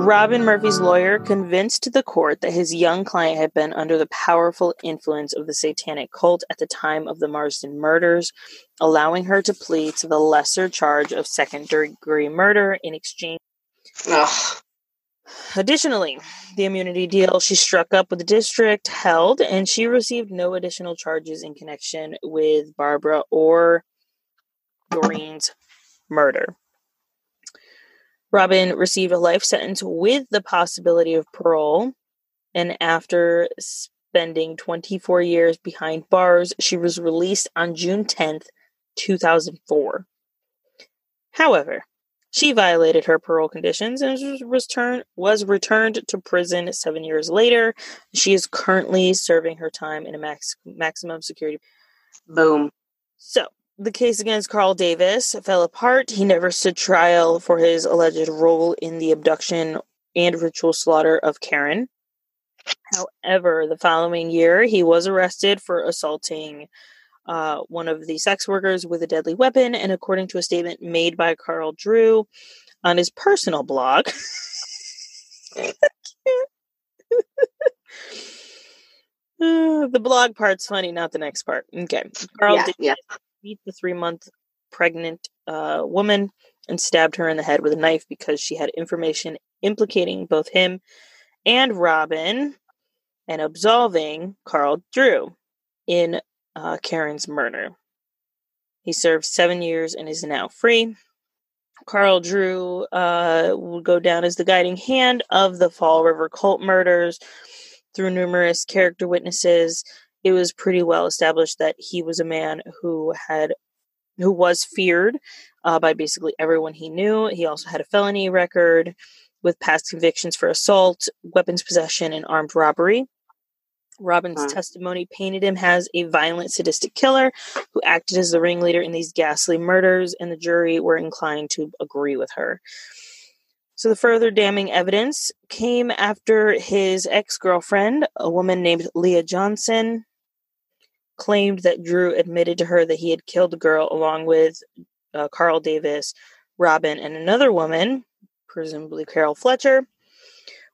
Robin Murphy's lawyer convinced the court that his young client had been under the powerful influence of the satanic cult at the time of the Marsden murders, allowing her to plead to the lesser charge of second degree murder in exchange. Ugh. Additionally, the immunity deal she struck up with the district held, and she received no additional charges in connection with Barbara or Doreen's murder. Robin received a life sentence with the possibility of parole, and after spending 24 years behind bars, she was released on June 10th, 2004. However, she violated her parole conditions and was returned, was returned to prison seven years later. She is currently serving her time in a max, maximum security. Boom. So, the case against Carl Davis fell apart. He never stood trial for his alleged role in the abduction and ritual slaughter of Karen. However, the following year, he was arrested for assaulting uh, one of the sex workers with a deadly weapon. And according to a statement made by Carl Drew on his personal blog, the blog part's funny, not the next part. Okay. Carl Yeah, did yeah. Beat the three month pregnant uh, woman and stabbed her in the head with a knife because she had information implicating both him and Robin and absolving Carl Drew in uh, Karen's murder. He served seven years and is now free. Carl Drew uh, will go down as the guiding hand of the Fall River cult murders through numerous character witnesses. It was pretty well established that he was a man who had who was feared uh, by basically everyone he knew. He also had a felony record with past convictions for assault, weapons possession, and armed robbery. Robin's testimony painted him as a violent, sadistic killer who acted as the ringleader in these ghastly murders, and the jury were inclined to agree with her. So, the further damning evidence came after his ex girlfriend, a woman named Leah Johnson, claimed that Drew admitted to her that he had killed the girl along with uh, Carl Davis, Robin, and another woman, presumably Carol Fletcher,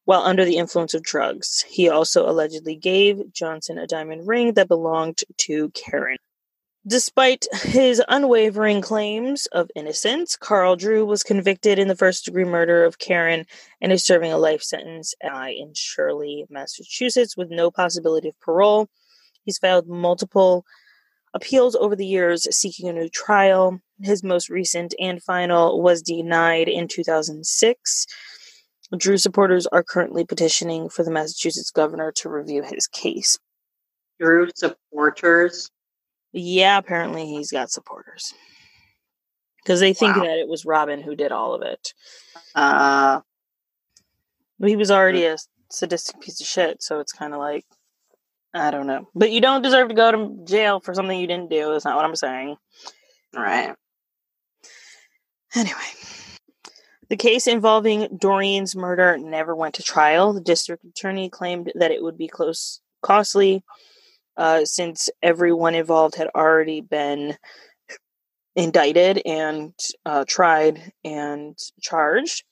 while under the influence of drugs. He also allegedly gave Johnson a diamond ring that belonged to Karen. Despite his unwavering claims of innocence, Carl Drew was convicted in the first degree murder of Karen and is serving a life sentence in Shirley, Massachusetts, with no possibility of parole. He's filed multiple appeals over the years seeking a new trial. His most recent and final was denied in 2006. Drew supporters are currently petitioning for the Massachusetts governor to review his case. Drew supporters. Yeah, apparently he's got supporters. Because they think Wow. that it was Robin who did all of it. Uh, He was already a sadistic piece of shit, so it's kind of like, I don't know. But you don't deserve to go to jail for something you didn't do. That's not what I'm saying. right. Anyway, the case involving Doreen's murder never went to trial. The district attorney claimed that it would be close, costly, uh, since everyone involved had already been indicted and uh, tried and charged.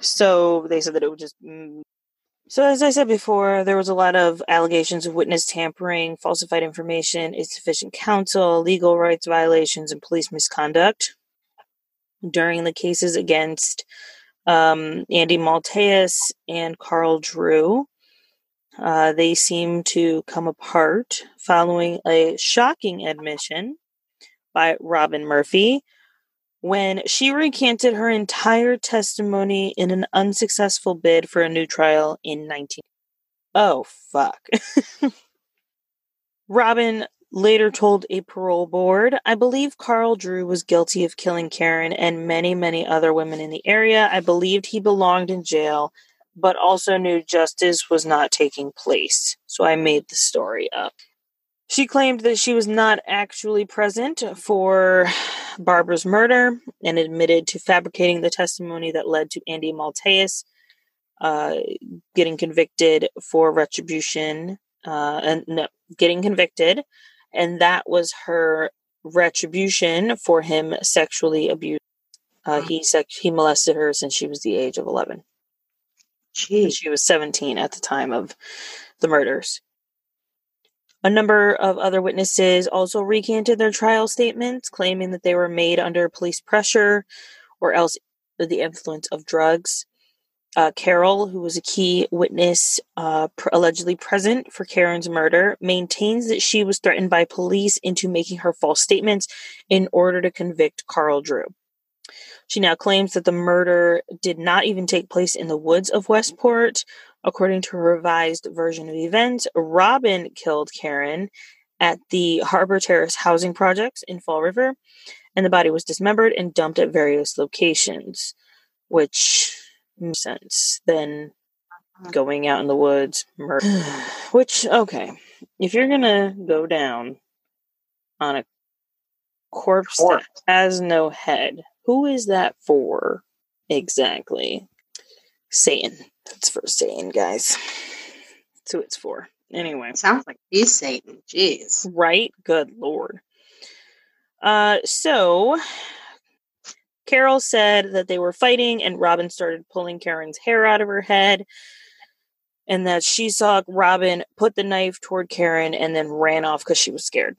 So they said that it would just. So, as I said before, there was a lot of allegations of witness tampering, falsified information, insufficient counsel, legal rights violations, and police misconduct during the cases against um, Andy Maltese and Carl Drew. Uh, they seem to come apart following a shocking admission by Robin Murphy when she recanted her entire testimony in an unsuccessful bid for a new trial in 19. Oh, fuck. Robin later told a parole board, I believe Carl Drew was guilty of killing Karen and many, many other women in the area. I believed he belonged in jail, but also knew justice was not taking place. So I made the story up. She claimed that she was not actually present for Barbara's murder and admitted to fabricating the testimony that led to Andy Maltese uh, getting convicted for retribution uh, and no, getting convicted, and that was her retribution for him sexually abused. Uh, he sex- he molested her since she was the age of eleven. Jeez. She was seventeen at the time of the murders. A number of other witnesses also recanted their trial statements, claiming that they were made under police pressure or else the influence of drugs. Uh, Carol, who was a key witness uh, pr- allegedly present for Karen's murder, maintains that she was threatened by police into making her false statements in order to convict Carl Drew. She now claims that the murder did not even take place in the woods of Westport. According to her revised version of events, Robin killed Karen at the Harbor Terrace housing projects in Fall River, and the body was dismembered and dumped at various locations, which makes sense than uh-huh. going out in the woods. Murder. which, okay, if you're gonna go down on a corpse that has no head, who is that for exactly? Satan. That's for Satan, guys. That's who it's for. Anyway. Sounds like he's Satan. Jeez. Right? Good lord. Uh so Carol said that they were fighting and Robin started pulling Karen's hair out of her head and that she saw Robin put the knife toward Karen and then ran off because she was scared.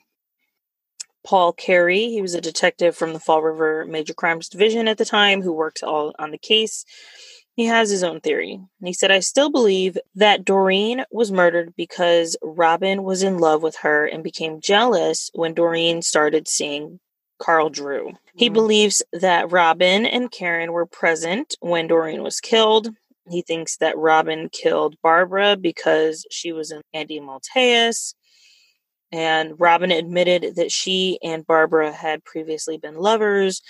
Paul Carey, he was a detective from the Fall River Major Crimes Division at the time who worked all on the case. He has his own theory. And he said, I still believe that Doreen was murdered because Robin was in love with her and became jealous when Doreen started seeing Carl Drew. He Mhm. believes that Robin and Karen were present when Doreen was killed. He thinks that Robin killed Barbara because she was in Andy Maltese. And Robin admitted that she and Barbara had previously been lovers.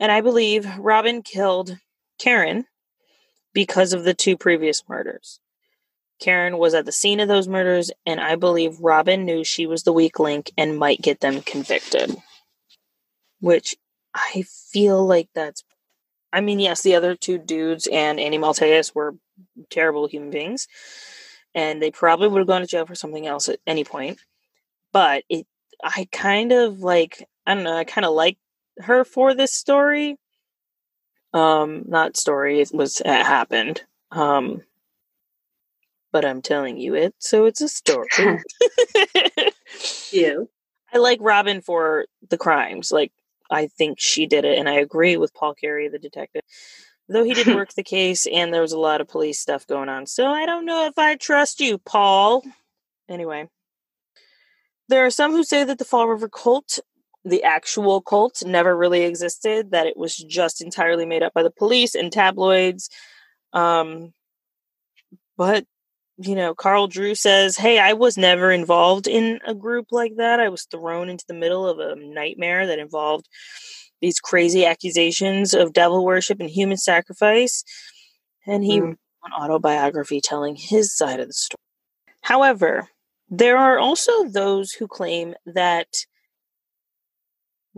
And I believe Robin killed Karen because of the two previous murders. Karen was at the scene of those murders, and I believe Robin knew she was the weak link and might get them convicted. Which I feel like that's. I mean, yes, the other two dudes and Andy Maltese were terrible human beings, and they probably would have gone to jail for something else at any point. But it, I kind of like, I don't know, I kind of like her for this story. Um, not story, it was, it happened. Um, but I'm telling you it, so it's a story. You. I like Robin for the crimes. Like, I think she did it, and I agree with Paul Carey, the detective. Though he didn't work the case, and there was a lot of police stuff going on. So I don't know if I trust you, Paul. Anyway, there are some who say that the Fall River cult, the actual cult, never really existed, that it was just entirely made up by the police and tabloids. Um, but you know, Carl Drew says, Hey, I was never involved in a group like that. I was thrown into the middle of a nightmare that involved these crazy accusations of devil worship and human sacrifice. And he Mm. wrote an autobiography telling his side of the story. However, there are also those who claim that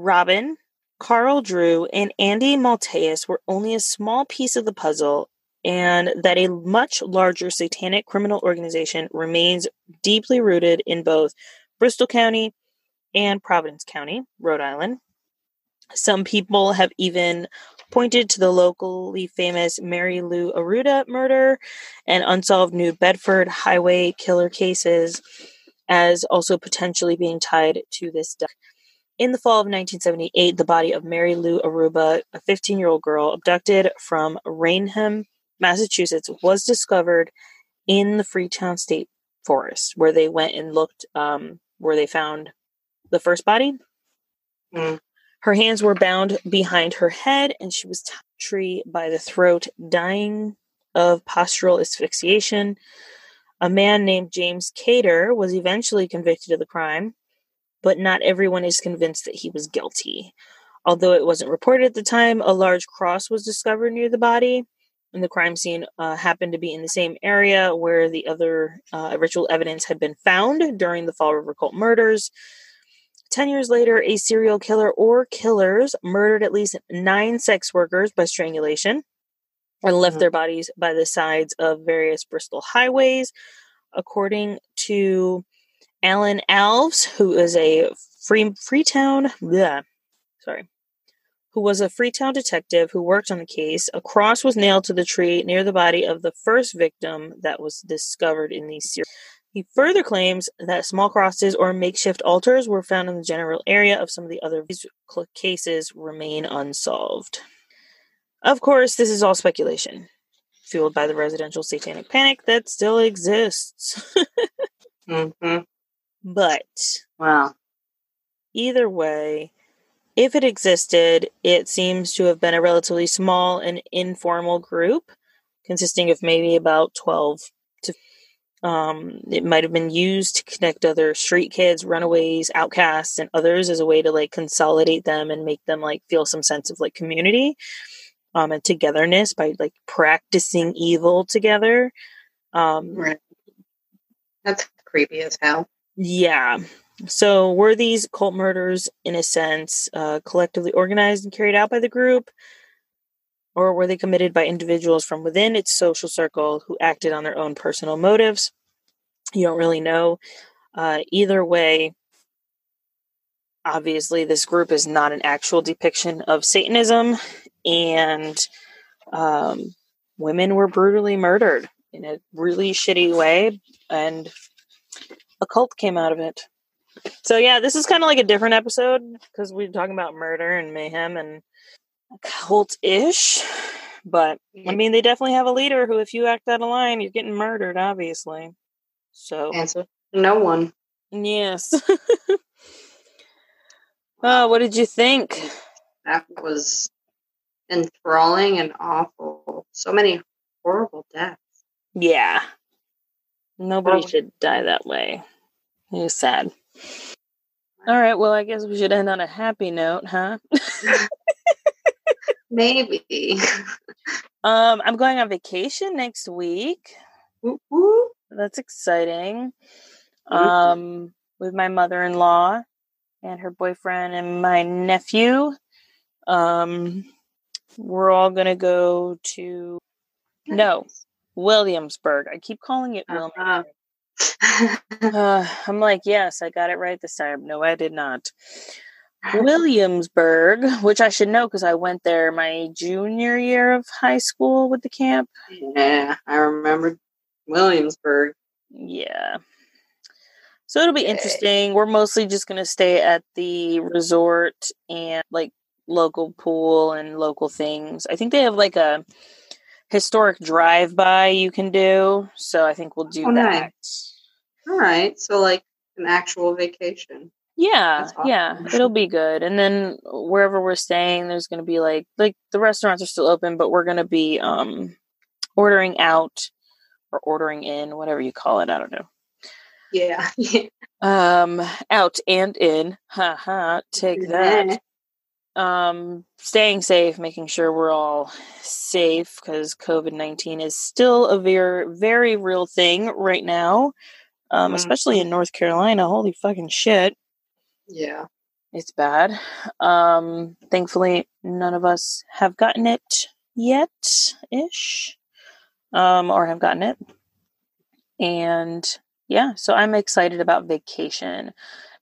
Robin, Carl Drew, and Andy Maltese were only a small piece of the puzzle and that a much larger satanic criminal organization remains deeply rooted in both Bristol County and Providence County, Rhode Island. Some people have even pointed to the locally famous Mary Lou Arruda murder and unsolved New Bedford highway killer cases as also potentially being tied to this death. In the fall of 1978, the body of Mary Lou Arruda, a 15 year old girl abducted from Raynham, Massachusetts, was discovered in the Freetown State Forest, where they went and looked, um, where they found the first body. Mm. Her hands were bound behind her head, and she was tied tree by the throat, dying of postural asphyxiation. A man named James Kater was eventually convicted of the crime. But not everyone is convinced that he was guilty. Although it wasn't reported at the time, a large cross was discovered near the body, and the crime scene uh, happened to be in the same area where the other uh, ritual evidence had been found during the Fall River Cult murders. Ten years later, a serial killer or killers murdered at least nine sex workers by strangulation and left Mhm. their bodies by the sides of various Bristol highways. According to Alan Alves, who is a free Freetown, bleh, sorry, who was a Freetown detective who worked on the case, a cross was nailed to the tree near the body of the first victim that was discovered in these series. He further claims that small crosses or makeshift altars were found in the general area of some of the other cases remain unsolved. Of course, this is all speculation, fueled by the residential satanic panic that still exists. hmm but Wow. either way, if it existed, it seems to have been a relatively small and informal group consisting of maybe about 12 to um it might have been used to connect other street kids, runaways, outcasts and others as a way to like consolidate them and make them like feel some sense of like community um and togetherness by like practicing evil together. Um Right. That's creepy as hell. Yeah. So were these cult murders, in a sense, uh, collectively organized and carried out by the group? Or were they committed by individuals from within its social circle who acted on their own personal motives? You don't really know. Uh, either way, obviously, this group is not an actual depiction of Satanism, and um, women were brutally murdered in a really shitty way, and a cult came out of it. So yeah, this is kind of like a different episode because we're talking about murder and mayhem and cult-ish. But I mean, they definitely have a leader who, if you act out of line, you're getting murdered, obviously. So Answer. No one. yes. oh, what did you think? That was enthralling and awful. So many horrible deaths. Yeah, nobody Horrible. should die that way. It was sad. All right, well, I guess we should end on a happy note, huh? Maybe. Um, I'm going on vacation next week. Woo woo. That's exciting. Um, with my mother-in-law and her boyfriend and my nephew. Um, we're all gonna go to No. Williamsburg. I keep calling it Uh-huh. Wilmington. Uh, I'm like, yes, I got it right this time. No, I did not. Williamsburg, which I should know because I went there my junior year of high school with the camp. yeah, I remember Williamsburg. Yeah. So it'll be interesting. We're mostly just going to stay at the resort and like local pool and local things. I think they have like a historic drive by you can do. So I think we'll do Oh, that. nice. All right, so like an actual vacation. Yeah, awesome. yeah, it'll be good. And then wherever we're staying, there's going to be like like the restaurants are still open, but we're going to be um ordering out or ordering in, whatever you call it. I don't know. Yeah. Um, out and in. Ha ha. Take that. Um, staying safe, making sure we're all safe because COVID nineteen is still a very very real thing right now. Um, Mhm. especially in North Carolina. Holy fucking shit. Yeah. It's bad. Um, thankfully, none of us have gotten it yet, ish, um, or have gotten it. And yeah, so I'm excited about vacation.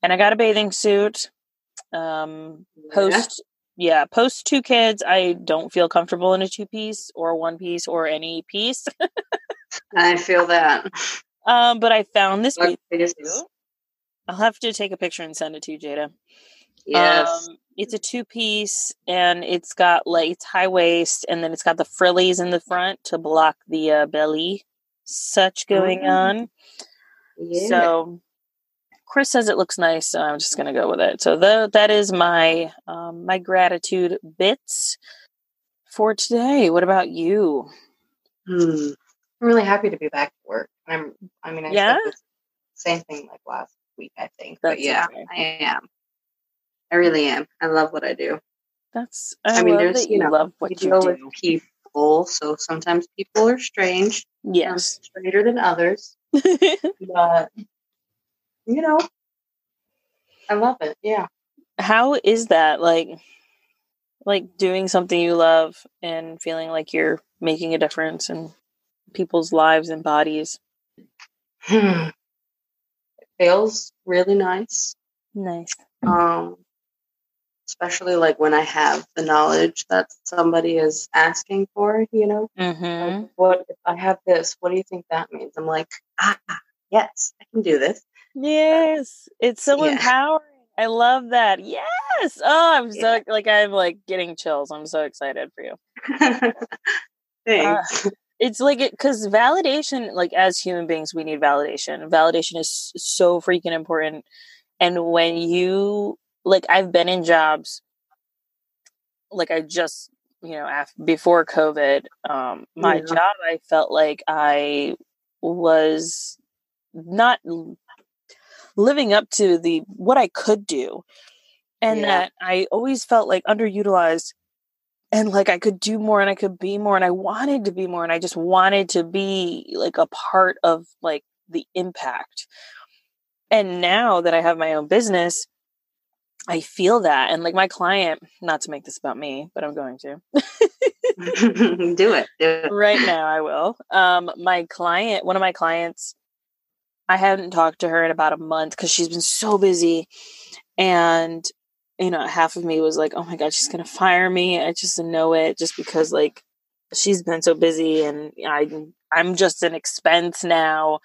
And I got a bathing suit. Um, post, yeah, post two kids. I don't feel comfortable in a two piece or one piece or any piece. I feel that. um, but I found this Like bathing this. suit. I'll have to take a picture and send it to you, Jada. Yes. Um, it's a two piece and it's got like it's high waist and then it's got the frillies in the front to block the uh, belly. Such going Mm. on. yeah. So Chris says it looks nice, so I'm just gonna go with it. So the, that is my um, my gratitude bits for today. What about you? Hmm. I'm really happy to be back to work. I'm. I mean, I Yeah? said the same thing like last week, I think. That's but yeah, okay. I am. I really am. I love what I do. That's I, I mean, there's, you you know, love what you deal do. with people, so sometimes people are strange, Yes. straighter than others. But you know, I love it. Yeah. How is that like like doing something you love and feeling like you're making a difference in people's lives and bodies? it feels really nice. Nice. Um, especially like when I have the knowledge that somebody is asking for, you know, Mm-hmm. like, what if I have this? What do you think that means? I'm like, ah, yes, I can do this. Yes. It's so Yeah. empowering. I love that. Yes. Oh, I'm so Yeah. like I'm like getting chills. I'm so excited for you. Thanks. It's like it because validation, like as human beings, we need validation. Validation is so freaking important. And when you like, I've been in jobs, like I just, you know, after before COVID, um, my Yeah. job, I felt like I was not living up to the what I could do, and Yeah. that I always felt like underutilized and like I could do more and I could be more and I wanted to be more and I just wanted to be like a part of like the impact. And now that I have my own business, I feel that and like my client, not to make this about me, but I'm going to. do it. Do it. right now I will. Um my client, one of my clients I hadn't talked to her in about a month cuz she's been so busy and you know, half of me was like, "Oh my god, she's going to fire me." I just know it just because like she's been so busy and I I'm just an expense now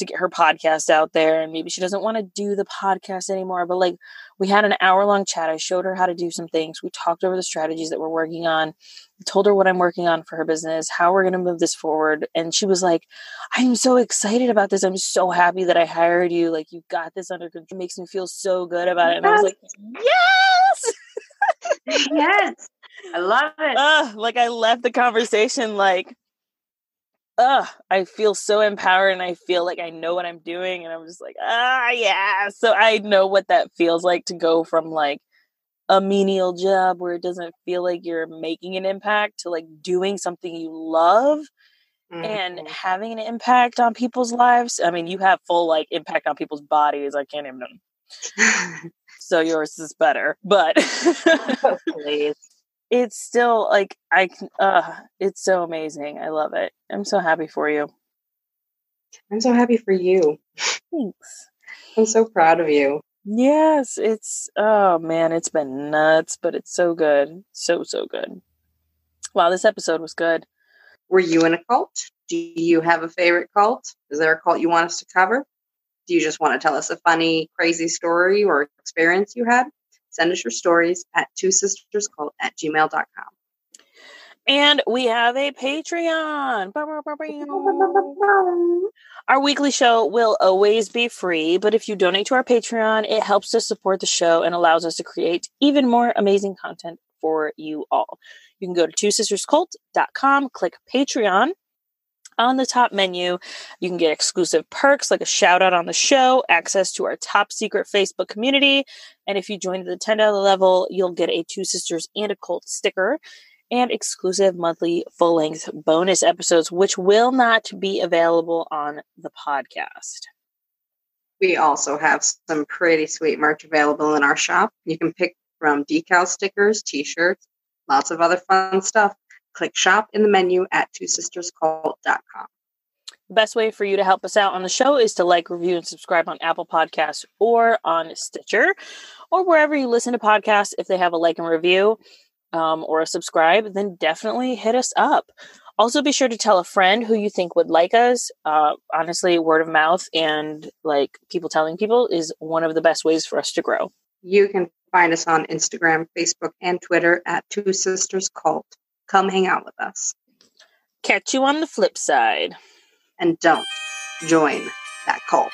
to get her podcast out there and maybe she doesn't want to do the podcast anymore but like we had an hour long chat. I showed her how to do some things. We talked over the strategies that we're working on. I told her what I'm working on for her business how we're going to move this forward and she was like I'm so excited about this. I'm so happy that I hired you. Like you got this under control. It makes me feel so good about it. And I was like yes! Yes. I love it. Ugh, ah, like I left the conversation like, ugh, I feel so empowered and I feel like I know what I'm doing and I'm just like, ah, yeah. So I know what that feels like to go from like a menial job where it doesn't feel like you're making an impact to like doing something you love and Mhm. having an impact on people's lives. I mean, you have full like impact on people's bodies. I can't even. So yours is better, but Please. It's still like I can. Uh, it's so amazing. I love it. I'm so happy for you. I'm so happy for you. Thanks. I'm so proud of you. Yes, it's oh man, it's been nuts, but it's so good. So so good. Wow, this episode was good. Were you in a cult? Do you have a favorite cult? Is there a cult you want us to cover? Do you just want to tell us a funny, crazy story or experience you had? Send us your stories at two sisters cult at gmail.com. And we have a Patreon. Our weekly show will always be free, but if you donate to our Patreon, it helps us support the show and allows us to create even more amazing content for you all. You can go to two sisterscult.com, click Patreon. On the top menu, you can get exclusive perks like a shout out on the show, access to our top secret Facebook community, and if you join the $10 level, you'll get a Two Sisters and a Cult sticker and exclusive monthly full length bonus episodes, which will not be available on the podcast. We also have some pretty sweet merch available in our shop. You can pick from decal stickers, t shirts, lots of other fun stuff. Click shop in the menu at twosisterscult.com. The best way for you to help us out on the show is to like, review, and subscribe on Apple Podcasts or on Stitcher or wherever you listen to podcasts. If they have a like and review um, or a subscribe, then definitely hit us up. Also, be sure to tell a friend who you think would like us. Uh, honestly, word of mouth and like people telling people is one of the best ways for us to grow. You can find us on Instagram, Facebook, and Twitter at Two Sisters Cult. Come hang out with us. Catch you on the flip side. And don't join that cult.